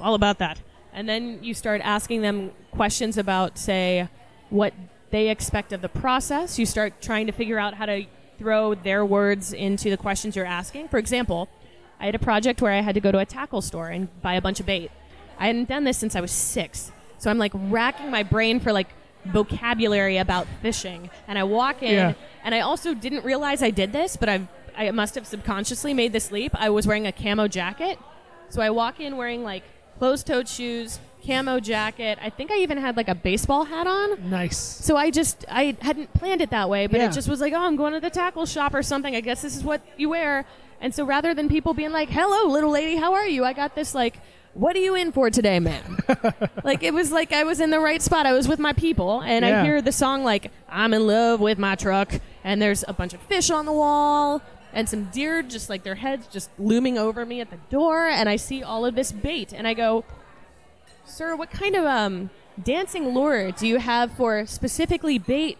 all about that. And then you start asking them questions about, say, what they expect of the process. You start trying to figure out how to throw their words into the questions you're asking. For example, I had a project where I had to go to a tackle store and buy a bunch of bait. I hadn't done this since I was six. So I'm like racking my brain for like vocabulary about fishing. And I walk in, Yeah. and I also didn't realize I did this, but I've, I must have subconsciously made this leap. I was wearing a camo jacket. So I walk in wearing like closed toed shoes, camo jacket. I think I even had like a baseball hat on. Nice. So I just I hadn't planned it that way, but Yeah. it just was like, oh, I'm going to the tackle shop or something. I guess this is what you wear. And so rather than people being like, "Hello, little lady, how are you?" I got this like, "What are you in for today, ma'am?" [laughs] like it was like I was in the right spot. I was with my people, and Yeah. I hear the song like, "I'm in love with my truck," and there's a bunch of fish on the wall and some deer just like their heads just looming over me at the door and I see all of this bait and I go, "Sir, what kind of um dancing lure do you have for specifically bait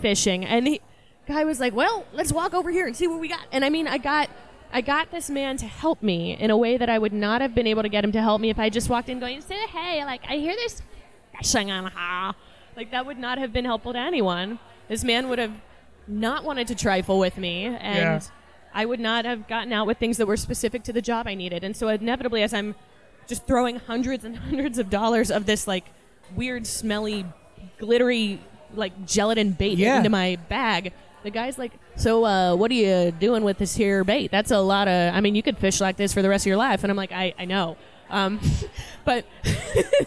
fishing?" And the guy was like, "Well, let's walk over here and see what we got." And I mean, I got I got this man to help me in a way that I would not have been able to get him to help me if I just walked in going, "Say hey, like I hear there's fishing on ha." Like that would not have been helpful to anyone. This man would have not wanted to trifle with me and Yeah. I would not have gotten out with things that were specific to the job I needed. And so inevitably as I'm just throwing hundreds and hundreds of dollars of this like weird smelly glittery like gelatin bait Yeah. into my bag, the guy's like, "So uh, what are you doing with this here bait? That's a lot of I mean, you could fish like this for the rest of your life." And I'm like, "I I know." Um, [laughs] but [laughs]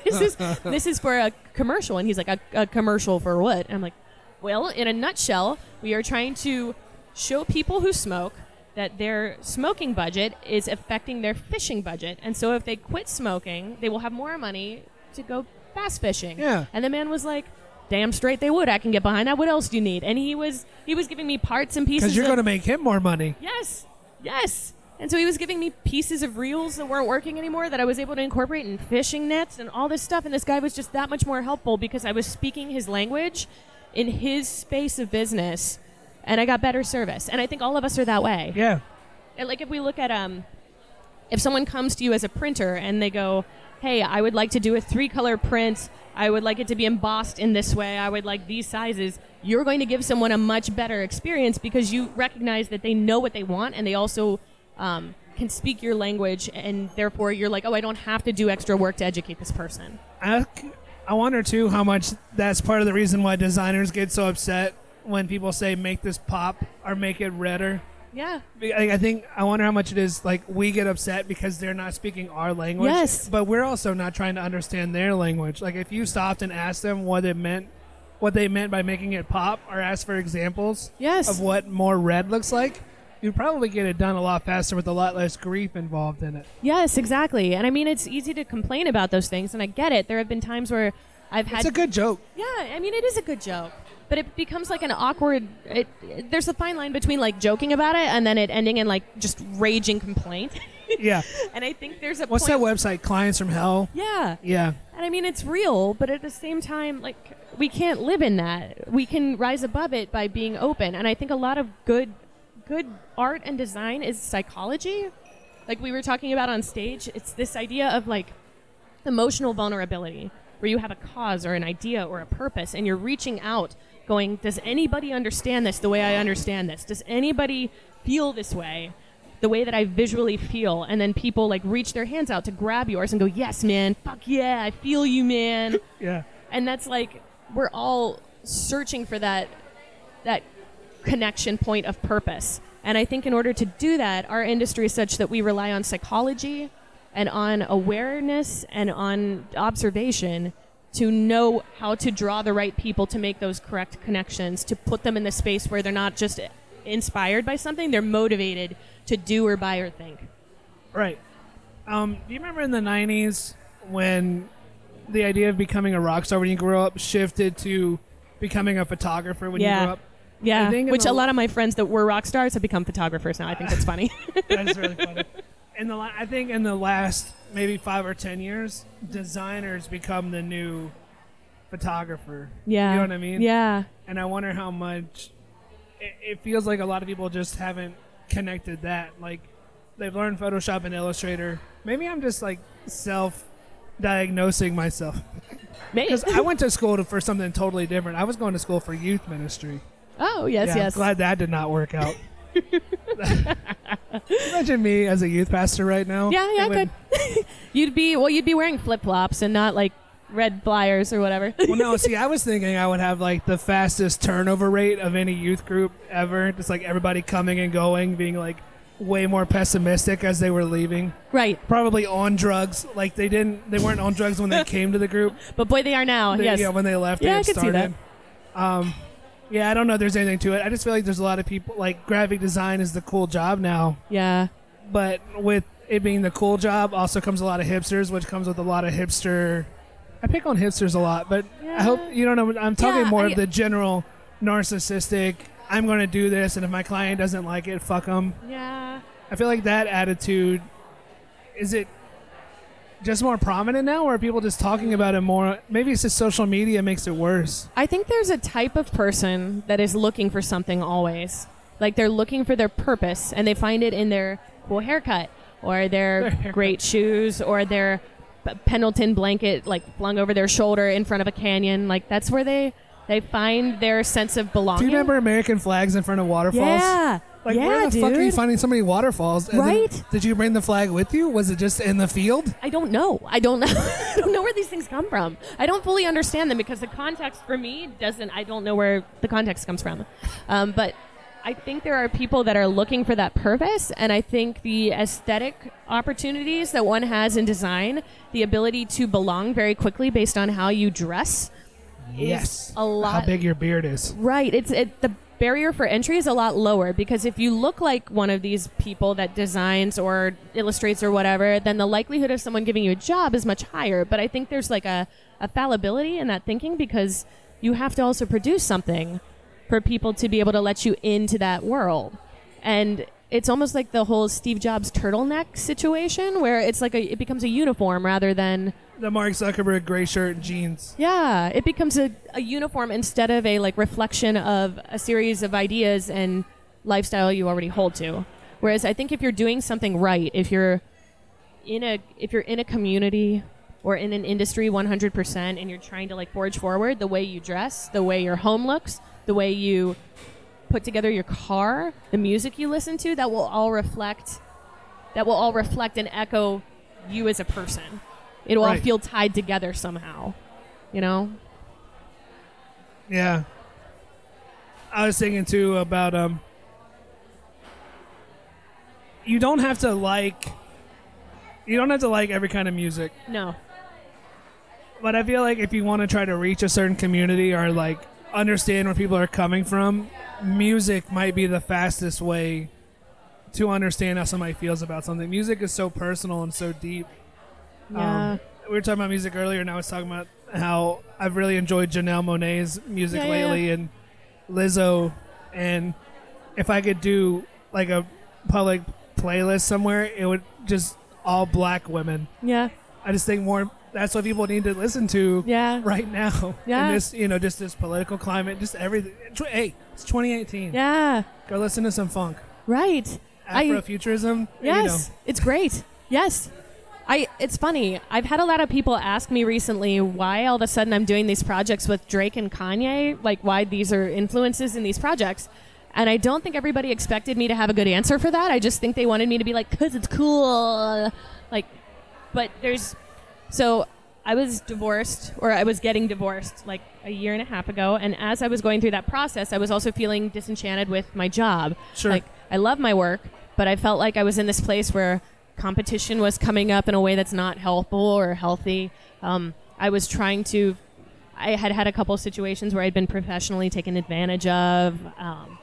this is this is for a commercial, and he's like, a, a commercial for what? And I'm like, well, in a nutshell, we are trying to show people who smoke that their smoking budget is affecting their fishing budget, and so if they quit smoking, they will have more money to go bass fishing. Yeah. And the man was like. Damn straight they would. I can get behind that. What else do you need? And he was he was giving me parts and pieces. Because you're going to make him more money. Yes, yes. And so he was giving me pieces of reels that weren't working anymore that I was able to incorporate in fishing nets and all this stuff. And this guy was just that much more helpful because I was speaking his language in his space of business, and I got better service. And I think all of us are that way. Yeah. And, Like if we look at um, if someone comes to you as a printer and they go, "Hey, I would like to do a three-color print. I would like it to be embossed in this way. I would like these sizes." You're going to give someone a much better experience because you recognize that they know what they want and they also um, can speak your language, and therefore you're like, "Oh, I don't have to do extra work to educate this person." I, I wonder too how much that's part of the reason why designers get so upset when people say make this pop or make it redder. Yeah. I I think I wonder how much it is like we get upset because they're not speaking our language. Yes. But we're also not trying to understand their language. Like if you stopped and asked them what it meant, what they meant by making it pop, or asked for examples Yes. of what more red looks like, you'd probably get it done a lot faster with a lot less grief involved in it. Yes, exactly. And I mean, it's easy to complain about those things, and I get it. There have been times where I've had It's a good joke. Yeah, I mean, it is a good joke, but it becomes like an awkward. It, it- there's a fine line between like joking about it and then it ending in like just raging complaint. [laughs] Yeah. and I think there's a What's that website? Clients from Hell. Yeah, Yeah. and I mean it's real, but at the same time, like we can't live in that. We can rise above it by being open, and I think a lot of good, good art and design is psychology. Like we were talking about on stage, it's this idea of like emotional vulnerability where you have a cause or an idea or a purpose and you're reaching out going does anybody understand this the way i understand this? Does anybody feel this way the way that i visually feel? And then people like reach their hands out to grab yours and go yes man. Fuck yeah i feel you man. [laughs] Yeah. and that's like we're all searching for that that connection point of purpose. And i think in order to do that our industry is such that we rely on psychology and on awareness and on observation to know how to draw the right people to make those correct connections to put them in the space where they're not just inspired by something they're motivated to do or buy or think Right. Um, do you remember in the '90s when the idea of becoming a rock star when you grew up shifted to becoming a photographer when you grew up? yeah which a lot of my friends that were rock stars have become photographers now i think that's funny [laughs] That is really funny. In the, I think in the last maybe five or ten years, designers become the new photographer. yeah You know what I mean? yeah And I wonder how much it, it feels like a lot of people just haven't connected that. Like they've learned Photoshop and Illustrator. Maybe I'm just like self-diagnosing myself Maybe. because I went to school to, for something totally different. I was going to school for youth ministry. Oh yes, yeah, yes. I'm glad that did not work out. [laughs] Imagine me as a youth pastor right now. yeah, yeah, good. [laughs] you'd be well, you'd be wearing flip flops and not like red flyers or whatever. Well, no, [laughs] see, I was thinking I would have like the fastest turnover rate of any youth group ever. Just like everybody coming and going, being like way more pessimistic as they were leaving. right, Probably on drugs. Like they didn't, they weren't on drugs when they came to the group. but boy, they are now. They- yes. Yeah, when they left, Yeah, they I could see started. Um, yeah, I don't know if there's anything to it. I just feel like there's a lot of people like graphic design is the cool job now, yeah. but with it being the cool job, also comes a lot of hipsters, which comes with a lot of hipster. I pick on hipsters a lot, but I hope you don't know. I'm talking Yeah, more I- of the general narcissistic, I'm going to do this, and if my client doesn't like it, fuck them. Yeah. I feel like that attitude is it just more prominent now, or are people just talking about it more? Maybe it's just social media makes it worse. I think there's a type of person that is looking for something always. Like they're looking for their purpose and they find it in their cool haircut or their [laughs] Their haircut. great shoes or their Pendleton blanket like flung over their shoulder in front of a canyon. Like that's where they they find their sense of belonging. Do you remember American flags in front of waterfalls? Yeah. Like yeah, where the dude. fuck are you finding so many waterfalls? And then- Right? did you bring the flag with you? Was it just in the field? I don't know. I don't know. [laughs] I don't know where these things come from. I don't fully understand them because the context for me doesn't. I don't know where the context comes from. Um, but I think there are people that are looking for that purpose, and I think the aesthetic opportunities that one has in design, the ability to belong very quickly based on how you dress, Yes. a lot. How big your beard is. Right. It's it, the barrier for entry is a lot lower because if you look like one of these people that designs or illustrates or whatever, then the likelihood of someone giving you a job is much higher. But I think there's like a, a fallibility in that thinking because you have to also produce something for people to be able to let you into that world. And it's almost like the whole Steve Jobs turtleneck situation where it's like a it becomes a uniform rather than The Mark Zuckerberg gray shirt and jeans. yeah, it becomes a, a uniform instead of a like reflection of a series of ideas and lifestyle you already hold to. Whereas I think if you're doing something right, if you're in a if you're in a community or in an industry 100% and you're trying to like forge forward the way you dress, the way your home looks, the way you put together your car, the music you listen to, that will all reflect that will all reflect and echo you as a person. It'll all Right. feel tied together somehow. You know? Yeah. I was thinking too about um you don't have to like you don't have to like every kind of music. No. But I feel like if you want to try to reach a certain community or like understand where people are coming from, music might be the fastest way to understand how somebody feels about something. Music is so personal and so deep. Yeah. Um, we were talking about music earlier, and I was talking about how I've really enjoyed Janelle Monae's music Yeah, yeah, lately and Lizzo. And if I could do like a public playlist somewhere, it would just all black women. yeah. I just think more. That's what people need to listen to Yeah. right now. [laughs] Yeah. In this, you know, just this political climate, just everything. Hey, it's 2018. Yeah. Go listen to some funk. Right. I- Afrofuturism. Yes. It's great. Yes. I it's funny. I've had a lot of people ask me recently why all of a sudden I'm doing these projects with Drake and Kanye, like why these are influences in these projects. And I don't think everybody expected me to have a good answer for that. I just think they wanted me to be like cuz it's cool. Like but there's so I was divorced or I was getting divorced like a year and a half ago and as I was going through that process I was also feeling disenchanted with my job. Sure. Like I love my work, but I felt like I was in this place where competition was coming up in a way that's not helpful or healthy. Um, I was trying to. I had had a couple of situations where I'd been professionally taken advantage of, um,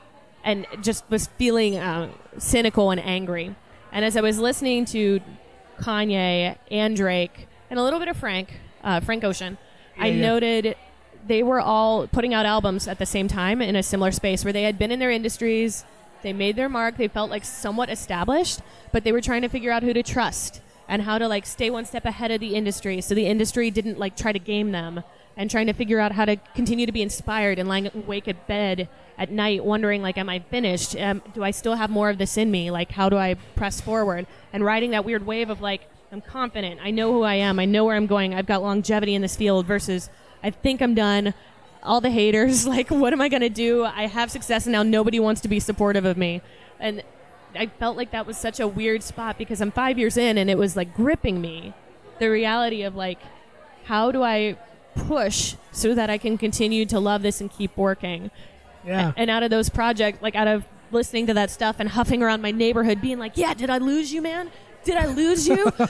and just was feeling uh, cynical and angry. And as I was listening to Kanye and Drake and a little bit of Frank, uh, Frank Ocean, I Yeah, yeah. noted they were all putting out albums at the same time in a similar space where they had been in their industries, they made their mark, they felt like somewhat established, but they were trying to figure out who to trust and how to like stay one step ahead of the industry so the industry didn't like try to game them and trying to figure out how to continue to be inspired and lying awake at bed at night wondering like am i finished? Um, do i still have more of this in me? Like how do i press forward? And riding that weird wave of like i'm confident. I know who i am. I know where i'm going. I've got longevity in this field versus i think i'm done all the haters [laughs] like what am i going to do? I have success and now nobody wants to be supportive of me. And i felt like that was such a weird spot because i'm five years in and it was like gripping me. The reality of like how do i push so that i can continue to love this and keep working? Yeah. and out of those projects like out of listening to that stuff and huffing around my neighborhood being like yeah did i lose you man did i lose you Like,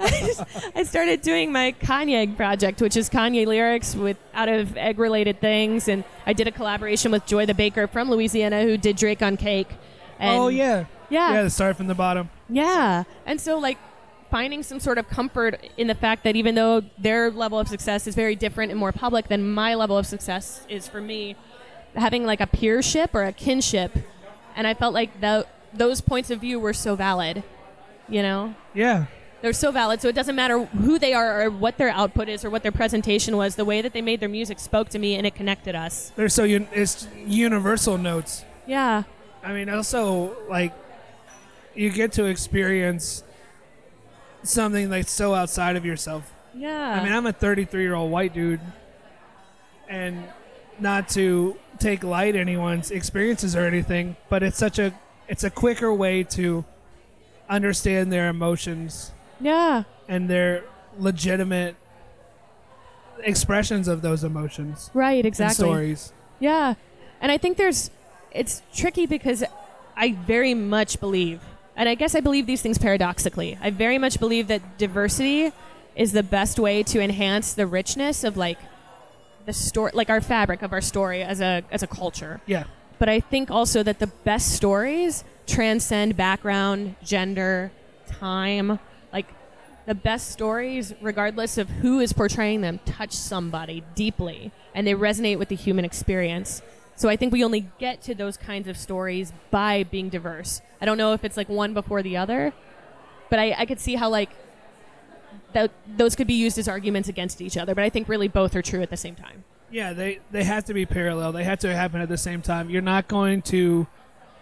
I, just, I started doing my kanye project which is kanye lyrics with out of egg related things and i did a collaboration with joy the baker from louisiana who did drake on cake and oh yeah. yeah Yeah. Start from the bottom. yeah. And so, like, finding some sort of comfort in the fact that even though their level of success is very different and more public than my level of success is for me, having like a peership or a kinship, and I felt like tho- those points of view were so valid. You know, Yeah. they're so valid. So it doesn't matter who they are or what their output is or what their presentation was. The way that they made their music spoke to me and it connected us. They're so un- it's universal notes. Yeah. I mean, also like you get to experience something that's so outside of yourself. Yeah. I mean, I'm a 33 year old white dude, and not to take light anyone's experiences or anything, but it's such a it's a quicker way to understand their emotions yeah. and their legitimate expressions of those emotions Right. Exactly. stories. Yeah. And I think there's, it's tricky because I very much believe, and I guess I believe these things paradoxically. I very much believe that diversity is the best way to enhance the richness of like the story, like our fabric of our story as a as a culture. Yeah, But I think also that the best stories transcend background, gender, time. Like the best stories, regardless of who is portraying them, touch somebody deeply and they resonate with the human experience. So I think we only get to those kinds of stories by being diverse. I don't know if it's like one before the other, but I, I could see how like that those could be used as arguments against each other. But I think really both are true at the same time. yeah, they they have to be parallel. They have to happen at the same time. You're not going to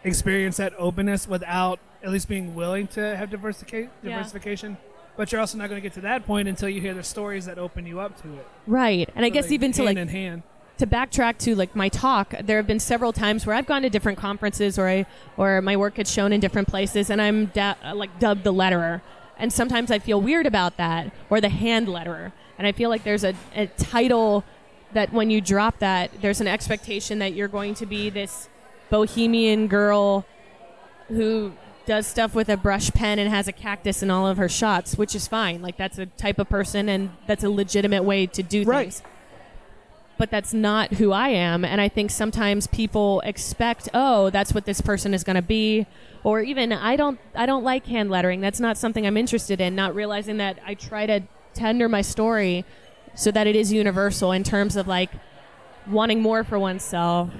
experience that openness without at least being willing to have Yeah. diversification. But you're also not going to get to that point until you hear the stories that open you up to it. Right. And I guess they even to like in hand. to backtrack to like my talk, there have been several times where I've gone to different conferences or I or my work gets shown in different places, and I'm da- like dubbed the letterer. And sometimes I feel weird about that, or the hand letterer. And I feel like there's a, a title that when you drop that, there's an expectation that you're going to be this bohemian girl who does stuff with a brush pen and has a cactus in all of her shots, which is fine. Like that's a type of person, and that's a legitimate way to do Right. things but that's not who I am. And I think sometimes people expect, oh, that's what this person is going to be, or even I don't, I don't like hand lettering. That's not something I'm interested in. Not realizing that I try to tender my story so that it is universal in terms of like wanting more for oneself,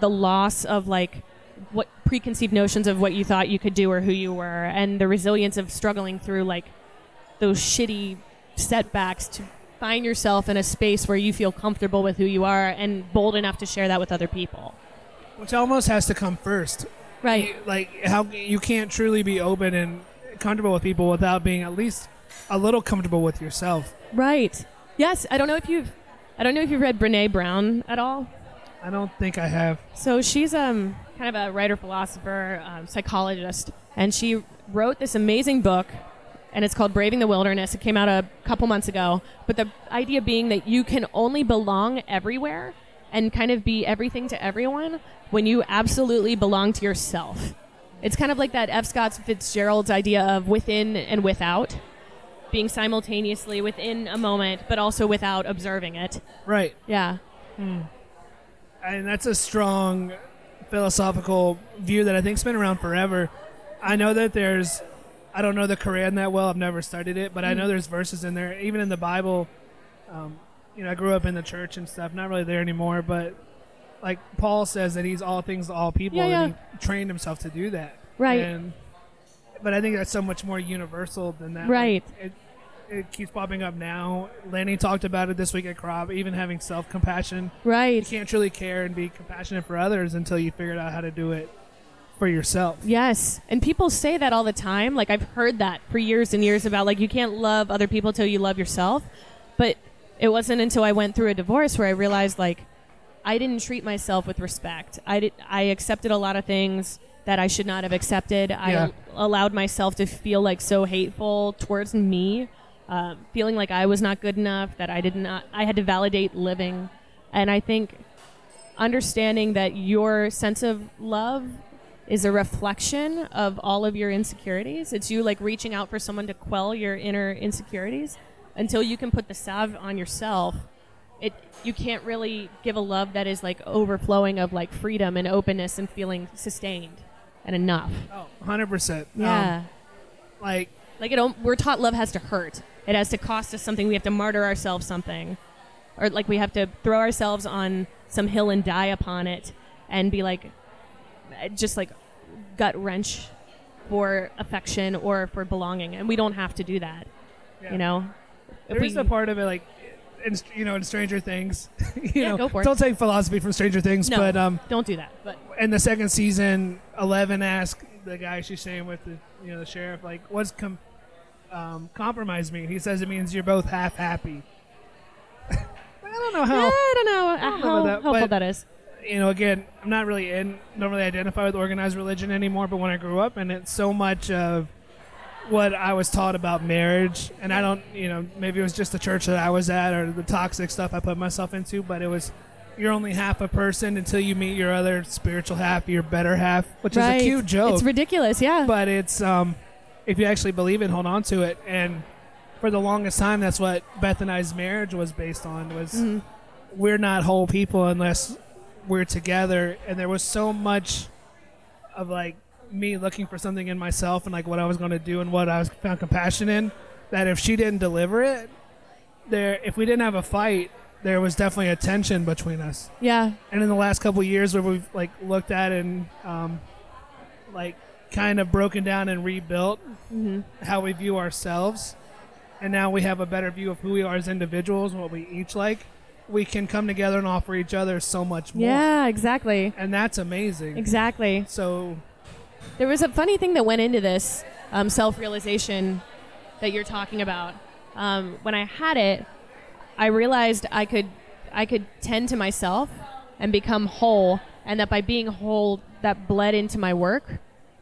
the loss of like what preconceived notions of what you thought you could do or who you were, and the resilience of struggling through like those shitty setbacks to find yourself in a space where you feel comfortable with who you are and bold enough to share that with other people. Which almost has to come first. Right. Like how you can't truly be open and comfortable with people without being at least a little comfortable with yourself. Right. Yes. I don't know if you've I don't know if you've read Brene Brown at all. I don't think I have. So she's um kind of a writer, philosopher, um, psychologist, and she wrote this amazing book, and it's called Braving the Wilderness. It came out a couple months ago. But the idea being that you can only belong everywhere and kind of be everything to everyone when you absolutely belong to yourself. It's kind of like that F. Scott Fitzgerald's idea of within and without, being simultaneously within a moment, but also without observing it. Right. Yeah. And that's a strong philosophical view that I think's been around forever. I know that there's, I don't know the Quran that well. I've never studied it, but I know there's verses in there, even in the Bible. Um, you know, I grew up in the church and stuff. Not really there anymore, but like Paul says that he's all things to all people, Yeah, and he trained himself to do that. Right. And, but I think that's so much more universal than that. Right. Like, it, it keeps popping up now. Lenny talked about it this week at Crop, even having self compassion Right. you can't truly care and be compassionate for others until you figured out how to do it for yourself. Yes. And people say that all the time. Like I've heard that for years and years about like you can't love other people till you love yourself. But it wasn't until I went through a divorce where I realized like I didn't treat myself with respect. I did I accepted a lot of things that I should not have accepted. Yeah. I allowed myself to feel like so hateful towards me, um, feeling like I was not good enough, that I did not I had to validate living. And I think understanding that your sense of love is a reflection of all of your insecurities. It's you like reaching out for someone to quell your inner insecurities until you can put the salve on yourself. It you can't really give a love that is like overflowing of like freedom and openness and feeling sustained and enough. Oh, 100%. Yeah. Um, like, Like it, we're taught love has to hurt. It has to cost us something. We have to martyr ourselves something, or like we have to throw ourselves on some hill and die upon it and be like, just like gut wrench for affection or for belonging. And we don't have to do that, Yeah. you know? If There is we- a part of it, like, in, you know, in Stranger Things. [laughs] you Yeah, know, go for it. don't take philosophy from Stranger Things, no, but um, don't do that. But in the second season, Eleven asked the guy she's saying with the you know the sheriff like, "What's com- um, compromise mean?" He says it means you're both half happy. [laughs] I don't know how. I don't know don't know how that, helpful but- that is. you know, again, I'm not really in, don't really identify with organized religion anymore. But when I grew up, and it's so much of what I was taught about marriage, and I don't, you know, maybe it was just the church that I was at or the toxic stuff I put myself into, but it was. You're only half a person until you meet your other spiritual half, your better half, which right. is a cute joke. It's ridiculous, yeah. but it's um, if you actually believe it, hold on to it. And for the longest time, that's what Beth and I's marriage was based on. Was Mhm. we're not whole people unless we're together. And there was so much of like me looking for something in myself and like what I was going to do and what I was found compassion in. That if she didn't deliver it, there, if we didn't have a fight, there was definitely a tension between us yeah. and in the last couple of years where we've like looked at and um, like kind of broken down and rebuilt hmm how we view ourselves and now we have a better view of who we are as individuals what we each like we can come together and offer each other so much more Yeah, exactly. and that's amazing Exactly. so There was a funny thing that went into this um, self realization that you're talking about. Um, when I had it, I realized I could I could tend to myself and become whole, and that by being whole, that bled into my work,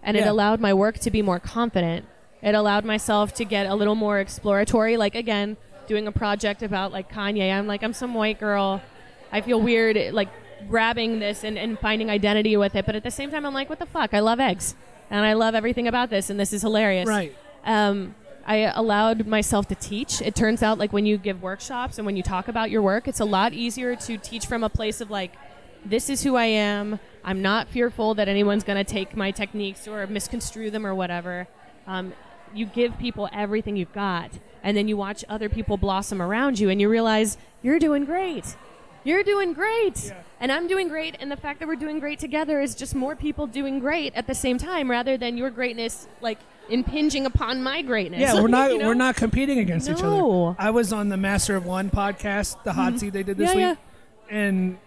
and it allowed my work to be more confident. It allowed myself to get a little more exploratory. Like again, doing a project about like Kanye. I'm like I'm some white girl. I feel weird like grabbing this and, and finding identity with it, but at the same time, I'm like, what the fuck? I love eggs, and I love everything about this, and this is hilarious right um, I allowed myself to teach. It turns out, like when you give workshops and when you talk about your work, it's a lot easier to teach from a place of like, this is who I am. I'm not fearful that anyone's going to take my techniques or misconstrue them or whatever. Um, you give people everything you've got, and then you watch other people blossom around you, and you realize you're doing great. You're doing great. Yeah. And I'm doing great, and the fact that we're doing great together is just more people doing great at the same time rather than your greatness like impinging upon my greatness. yeah we're [laughs] not You know? we're not competing against each No. other i was on the master of one podcast the hot seat they did this Mm-hmm. Yeah, week and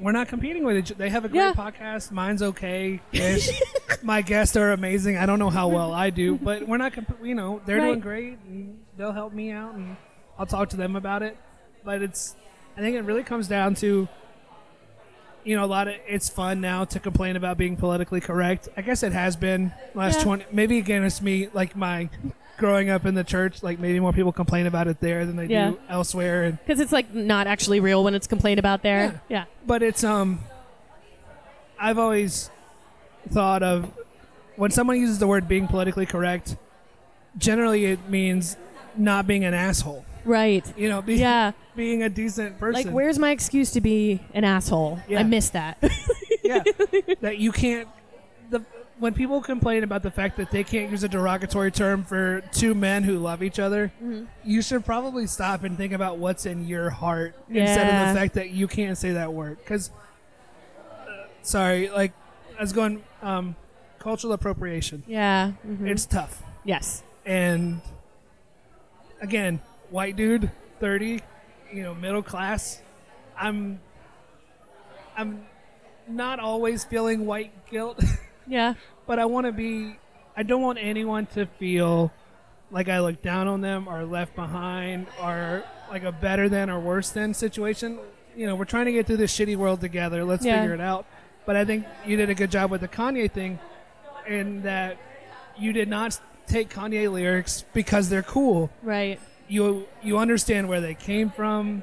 we're not competing with each they have a great Yeah. podcast mine's okay [laughs] my guests are amazing i don't know how well i do but we're not comp- you know they're Right. doing great and they'll help me out and i'll talk to them about it but it's i think it really comes down to you know a lot of it's fun now to complain about being politically correct i guess it has been last Yeah. 20 maybe again it's me like my growing up in the church like maybe more people complain about it there than they Yeah. do elsewhere and because it's like not actually real when it's complained about there. Yeah. but it's um i've always thought of when someone uses the word being politically correct generally it means not being an asshole Right. you know be, Yeah. [laughs] being a decent person Like, where's my excuse to be an asshole? Yeah. I missed that. [laughs] yeah that you can't when people complain about the fact that they can't use a derogatory term for two men who love each other Mm-hmm. you should probably stop and think about what's in your heart instead of the fact that you can't say that word because sorry like i was going um, cultural appropriation yeah. mhm. it's tough yes. and again white dude 30 you know middle class i'm i'm not always feeling white guilt [laughs] Yeah. but i want to be i don't want anyone to feel like i look down on them or left behind or like a better than or worse than situation you know we're trying to get through this shitty world together let's Yeah. figure it out but i think you did a good job with the kanye thing in that you did not take kanye lyrics because they're cool Right. you you understand where they came from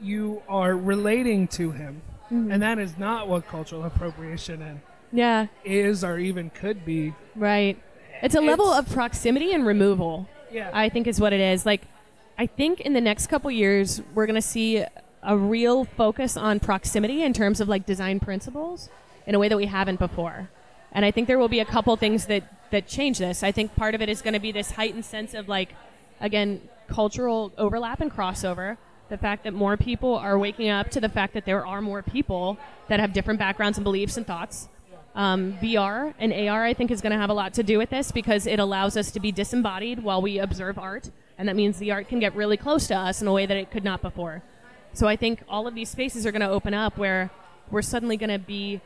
you are relating to him Mm-hmm. and that is not what cultural appropriation and Yeah. is or even could be Right. It's a level It's- of proximity and removal. yeah I think is what it is. Like, I think in the next couple years we're going to see a real focus on proximity in terms of like design principles in a way that we haven't before. And I think there will be a couple things that that change this. I think part of it is going to be this heightened sense of like, again, cultural overlap and crossover. The fact that more people are waking up to the fact that there are more people that have different backgrounds and beliefs and thoughts. Um, VR and AR, I think, is going to have a lot to do with this because it allows us to be disembodied while we observe art, and that means the art can get really close to us in a way that it could not before. So I think all of these spaces are going to open up where we're suddenly going to be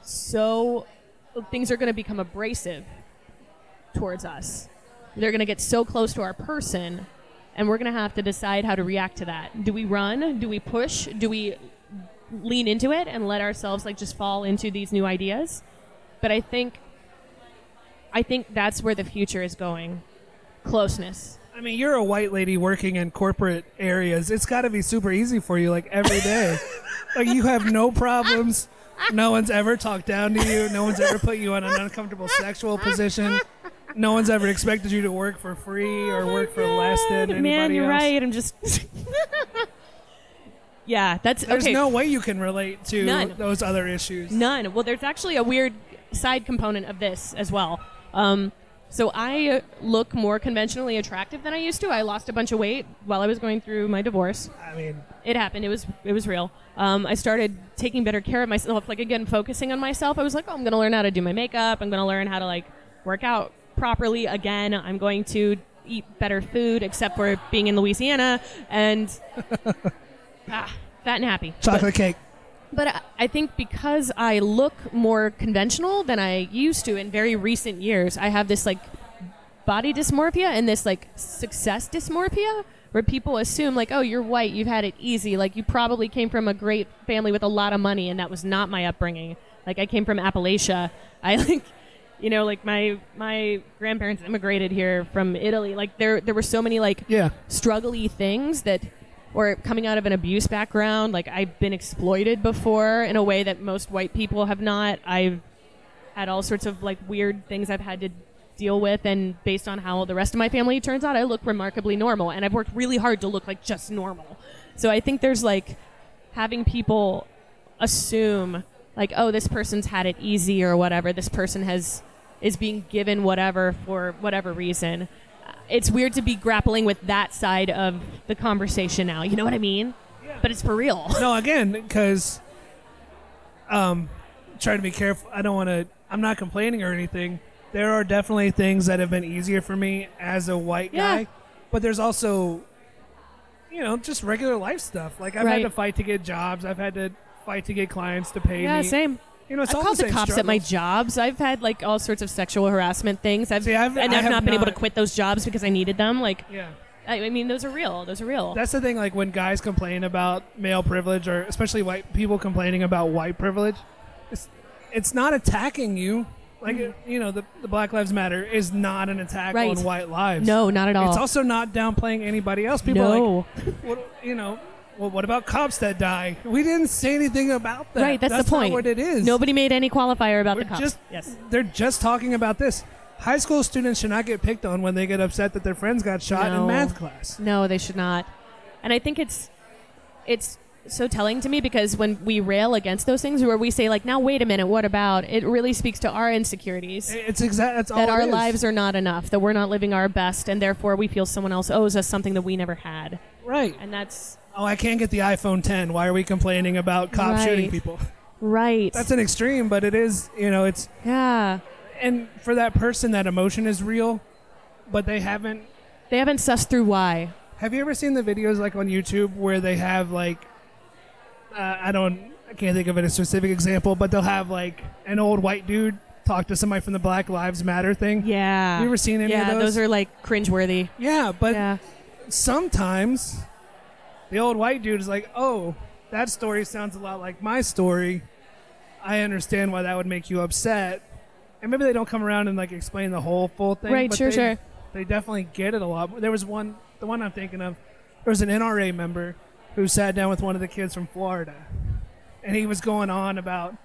so things are going to become abrasive towards us. They're going to get so close to our person, and we're going to have to decide how to react to that. Do we run? Do we push? Do we lean into it and let ourselves like just fall into these new ideas? But I think I think that's where the future is going. Closeness. I mean, you're a white lady working in corporate areas. It's got to be super easy for you, like every day. [laughs] like you have no problems. No one's ever talked down to you. No one's ever put you in an uncomfortable sexual position. No one's ever expected you to work for free or work for less than oh anybody Man, you're else. right. I'm just [laughs] Yeah, that's There's okay. no way you can relate to None. those other issues. None. Well, there's actually a weird side component of this as well. Um, so I look more conventionally attractive than I used to. I lost a bunch of weight while I was going through my divorce. I mean, It happened. It was it was real. Um, I started taking better care of myself. Like again, focusing on myself. I was like, oh, I'm going to learn how to do my makeup. I'm going to learn how to like work out properly again. I'm going to eat better food, except for being in Louisiana and [laughs] ah, fat and happy. Chocolate cake. but I- I think because I look more conventional than I used to in very recent years, I have this like body dysmorphia and this like success dysmorphia where people assume like, oh, you're white, you've had it easy, like you probably came from a great family with a lot of money, and that was not my upbringing. Like I came from Appalachia. I [laughs] like. You know, like my my grandparents immigrated here from Italy. Like there there were so many like Yeah. struggly things that or coming out of an abuse background like i've been exploited before in a way that most white people have not. I've had all sorts of like weird things i've had to deal with and based on how the rest of my family turns out i look remarkably normal and i've worked really hard to look like just normal. So i think there's like having people assume like oh this person's had it easy or whatever this person has is being given whatever for whatever reason it's weird to be grappling with that side of the conversation now you know what i mean but it's for real [laughs] No, again, because um, trying to be careful. I don't want to. I'm not complaining or anything. There are definitely things that have been easier for me as a white Yeah. guy, but there's also, you know, just regular life stuff. Like I've Right. had to fight to get jobs. I've had to fight to get clients to pay yeah me. Yeah, same You know, it's I've called the, the cops at my jobs. I've had like all sorts of sexual harassment things. I've, See, I've- and I've have not been able to quit those jobs because I needed them. Like, Yeah. I, I mean, those are real. Those are real. That's the thing, like when guys complain about male privilege, or especially white people complaining about white privilege, it's, it's not attacking you. Like, you know, the, the Black Lives Matter is not an attack Mm-hmm. Right. on white lives. no, not at all. It's also not downplaying anybody else. People are no. like, [laughs] what, you know, well, what about cops that die? We didn't say anything about that. right. That's, the not point. what it is. Nobody made any qualifier about We're the cops. just, yes. They're just talking about this. High school students should not get picked on when they get upset that their friends got shot No. in math class. No, they should not. And I think it's it's so telling to me because when we rail against those things, where we say like, "Now wait a minute, what about?" It really speaks to our insecurities. It's exact. That's all. that our lives are not enough, that we're not living our best, and therefore we feel someone else owes us something that we never had. right. And that's Oh, I can't get the iPhone 10. Why are we complaining about cops Right. shooting people? right. That's an extreme, but it is, you know, it's yeah. and for that person that emotion is real, but they haven't They haven't sussed through why. Have you ever seen the videos like on YouTube where they have like uh, I don't I can't think of it a specific example, but they'll have like an old white dude talk to somebody from the Black Lives Matter thing. Yeah. You ever seen any yeah, of those? are like cringeworthy. Yeah, but yeah. sometimes the old white dude is like, "Oh, that story sounds a lot like my story. I understand why that would make you upset." And maybe they don't come around and like explain the whole full thing. Right, but sure, they, sure. They definitely get it a lot. more. There was one, the one I'm thinking of. There was an NRA member who sat down with one of the kids from Florida, and he was going on about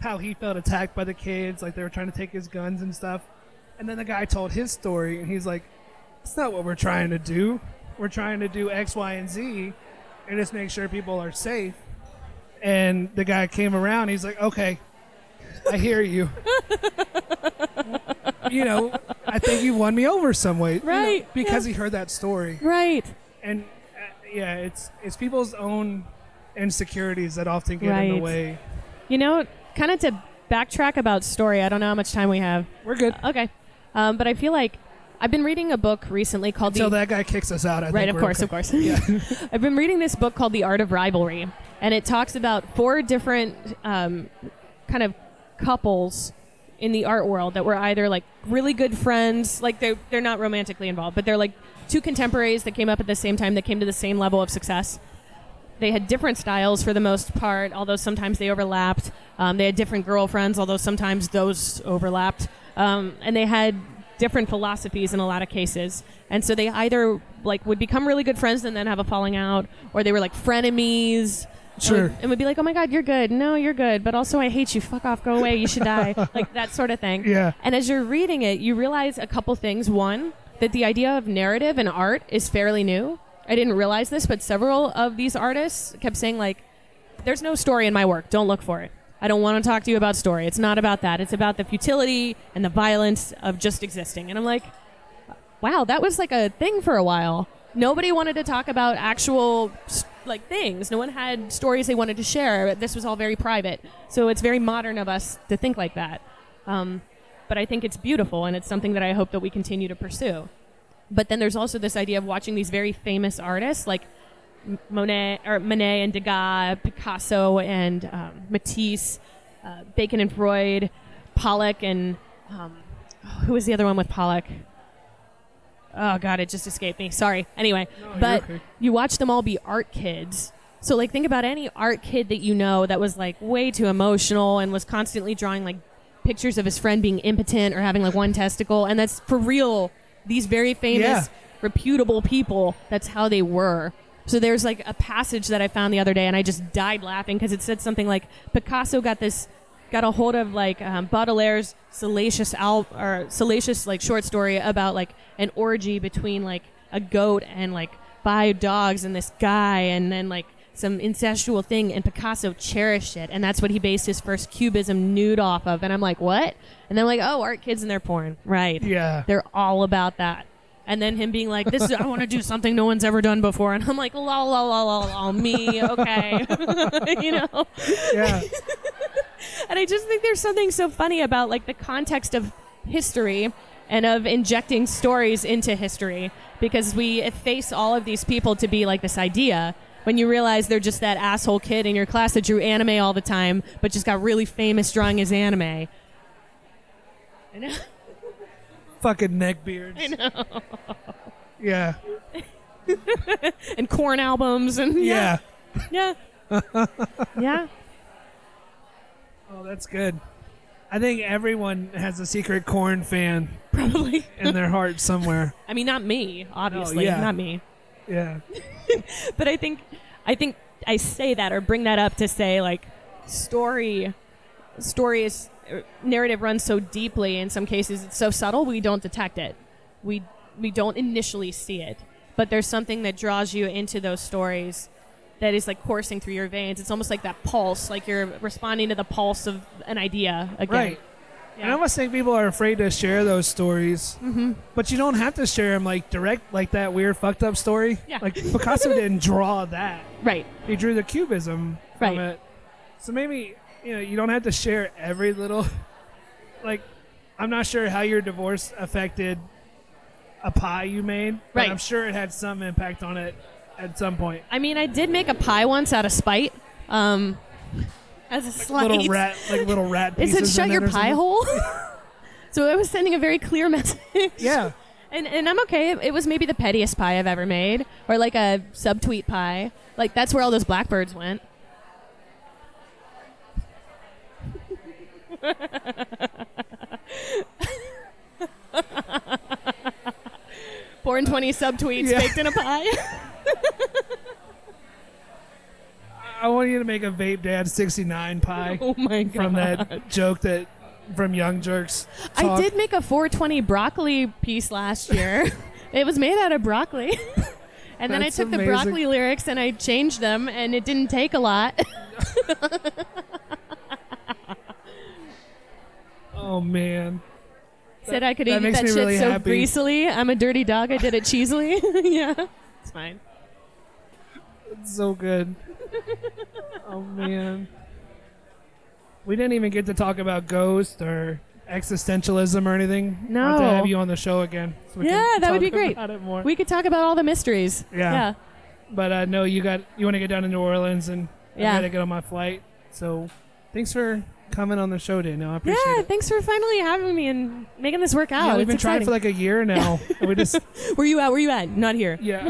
how he felt attacked by the kids, like they were trying to take his guns and stuff. And then the guy told his story, and he's like, "It's not what we're trying to do. We're trying to do X, Y, and Z, and just make sure people are safe." And the guy came around. He's like, "Okay, I hear you. [laughs] you know, I think you won me over some way, you know, Right, because he heard that story, Right. and uh, yeah, it's it's people's own insecurities that often get in Right. the way. You know, kind of to backtrack about story. I don't know how much time we have. We're good Okay, um, but I feel like I've been reading a book recently called until the that guy kicks us out. I right of course okay. of course Yeah. [laughs] [laughs] i've been reading this book called the art of rivalry and it talks about four different um, kind of couples in the art world that were either like really good friends like they're, they're not romantically involved but they're like two contemporaries that came up at the same time that came to the same level of success they had different styles for the most part although sometimes they overlapped um, they had different girlfriends although sometimes those overlapped um, and they had different philosophies in a lot of cases and so they either like would become really good friends and then have a falling out or they were like frenemies and would- and would be like oh my god you're good no you're good but also i hate you fuck off go away you should die [laughs] like that sort of thing Yeah. and as you're reading it, you realize a couple things. One, that the idea of narrative and art is fairly new. I didn't realize this, but several of these artists kept saying, like, there's no story in my work. Don't look for it. I don't want to talk to you about story. It's not about that. It's about the futility and the violence of just existing. And I'm like, wow, that was like a thing for a while. Nobody wanted to talk about actual like things. No one had stories they wanted to share. This was all very private. So it's very modern of us to think like that. Um, but I think it's beautiful, and it's something that I hope that we continue to pursue. But then there's also this idea of watching these very famous artists like Monet or Monet and Degas, Picasso and um, Matisse, uh, Bacon and Freud, Pollock and um, who was the other one with Pollock? Oh God, it just escaped me. Sorry. Anyway, you're but okay. you watch them all be art kids. So like think about any art kid that you know that was like way too emotional and was constantly drawing like pictures of his friend being impotent or having like one testicle and that's for real these very famous Yeah. reputable people that's how they were. So there's like a passage that I found the other day and I just died laughing because it said something like Picasso got this got a hold of like um, Baudelaire's salacious al- or salacious like short story about like an orgy between like a goat and like five dogs and this guy and then like some incestual thing and Picasso cherished it and that's what he based his first cubism nude off of and I'm like what? And then like oh art kids and their porn. Right. Yeah. they're all about that and then him being like this is I want to do something no one's ever done before and I'm like la la la la la me okay [laughs] you know Yeah. and I just think there's something so funny about like the context of history and of injecting stories into history because we face all of these people to be like this idea when you realize they're just that asshole kid in your class that drew anime all the time but just got really famous drawing his anime. Fucking neck beards. I know. [laughs] Yeah. [laughs] And Korn albums and Yeah. yeah. [laughs] yeah. Oh, that's good. I think everyone has a secret Korn fan Probably. in their heart somewhere. I mean not me, obviously, oh, yeah. not me. Yeah. but I think I think I say that or bring that up to say like story story is narrative runs so deeply in some cases it's so subtle we don't detect it we we don't initially see it but there's something that draws you into those stories that is like coursing through your veins it's almost like that pulse like you're responding to the pulse of an idea again Right. And I almost think people are afraid to share those stories. Mm-hmm. But you don't have to share them like direct, like that weird fucked up story. Yeah. Like Picasso didn't draw that. right He drew the cubism from Right. it. So maybe you know you don't have to share every little. Like, I'm not sure how your divorce affected a pie you made, but Right. I'm sure it had some impact on it at some point. i mean i did make a pie once out of spite um as a slight Little rat, like little rat [laughs] It pieces. said, "Shut in your it or pie something. hole." [laughs] [laughs] so I was sending a very clear message. Yeah. and and I'm okay. It was maybe the pettiest pie I've ever made, or like a subtweet pie. Like that's where all those blackbirds went. [laughs] Four and twenty subtweets Yeah. baked in a pie. [laughs] I want you to make a vape dad 69 pie. oh my god! from that joke that from Young Jerks. I did make a 420 broccoli piece last year. [laughs] it was made out of broccoli. and then I That's took the broccoli lyrics and I changed them, and it didn't take a lot. Oh man, Said I could that eat that shit really so happy. greasily. I'm a dirty dog. I did it cheesily. [laughs] yeah, it's fine. It's so good. oh man. We didn't even get to talk about ghost or existentialism or anything. No. To have you on the show again. so Yeah, that would be great. About it more. We could talk about all the mysteries. Yeah. Yeah. but uh, I know you got you want to get down to New Orleans and I Yeah. got to get on my flight. So thanks for coming on the show, Daniel. I appreciate Yeah, it. thanks for finally having me and making this work out. Yeah, we've It's been trying for like a year now. and we just [laughs] Where you at? Where you at? Not here. yeah.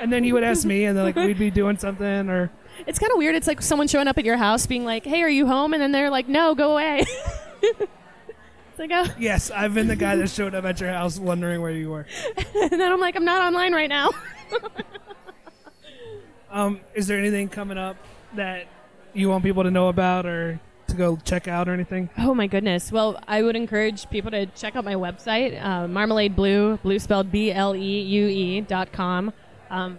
and then you would ask me, and then like we'd be doing something, or It's kind of weird. It's like someone showing up at your house being like, "Hey, are you home?" And then they're like, "No, go away." [laughs] it's like, oh. yes, I've been the guy that showed up at your house wondering where you were. [laughs] and then I'm like, "I'm not online right now." Um, is there anything coming up that you want people to know about or to go check out or anything? Oh my goodness. Well, I would encourage people to check out my website, uh, Marmalade Bleu, blue spelled B L E U E dot com. Um,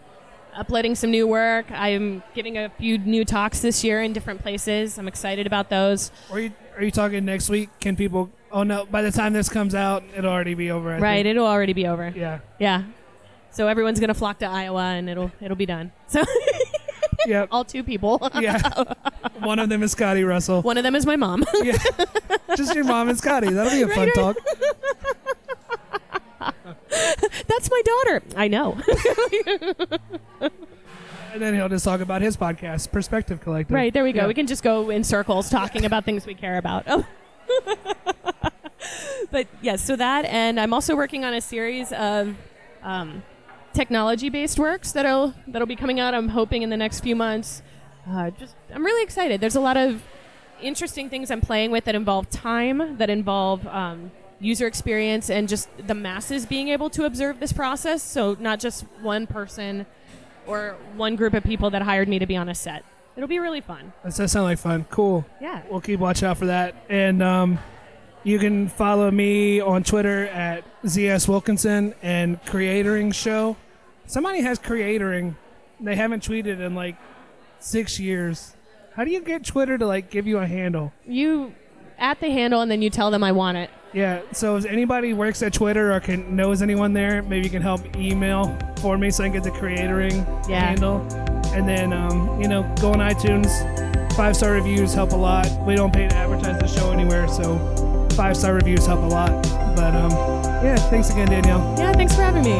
uploading some new work. I'm giving a few new talks this year in different places. I'm excited about those. Are you, are you talking next week? Can people? Oh no! By the time this comes out, it'll already be over. I right, think. it'll already be over. Yeah. Yeah. So everyone's gonna flock to Iowa, and it'll it'll be done. [laughs] So Yep. all two people. [laughs] yeah. One of them is Scotty Russell. One of them is my mom. [laughs] yeah. Just your mom and Scotty. That'll be a fun Right, talk. [laughs] That's my daughter. I know. And then he'll just talk about his podcast, Perspective Collective. right there we go. Yeah. We can just go in circles talking about things we care about. Oh. but yes, so that, and I'm also working on a series of um, technology-based works that'll that'll be coming out. I'm hoping in the next few months. Uh, just, I'm really excited. There's a lot of interesting things I'm playing with that involve time, that involve um, user experience, and just the masses being able to observe this process. So not just one person or one group of people that hired me to be on a set. It'll be really fun. That does sound like fun. Cool. Yeah. We'll keep watch out for that. And um, you can follow me on Twitter at ZS Wilkinson and Creatoring Show. Somebody has Creatoring. They haven't tweeted in like six years. How do you get Twitter to like give you a handle? You at the handle and then you tell them I want it. Yeah. So if anybody works at Twitter or can knows anyone there, maybe you can help email for me so I can get the Creatoring Yeah. handle. And then um, you know, go on iTunes. Five star reviews help a lot. We don't pay to advertise the show anywhere, so five star reviews help a lot. But um, yeah, thanks again, Danielle. Yeah, thanks for having me.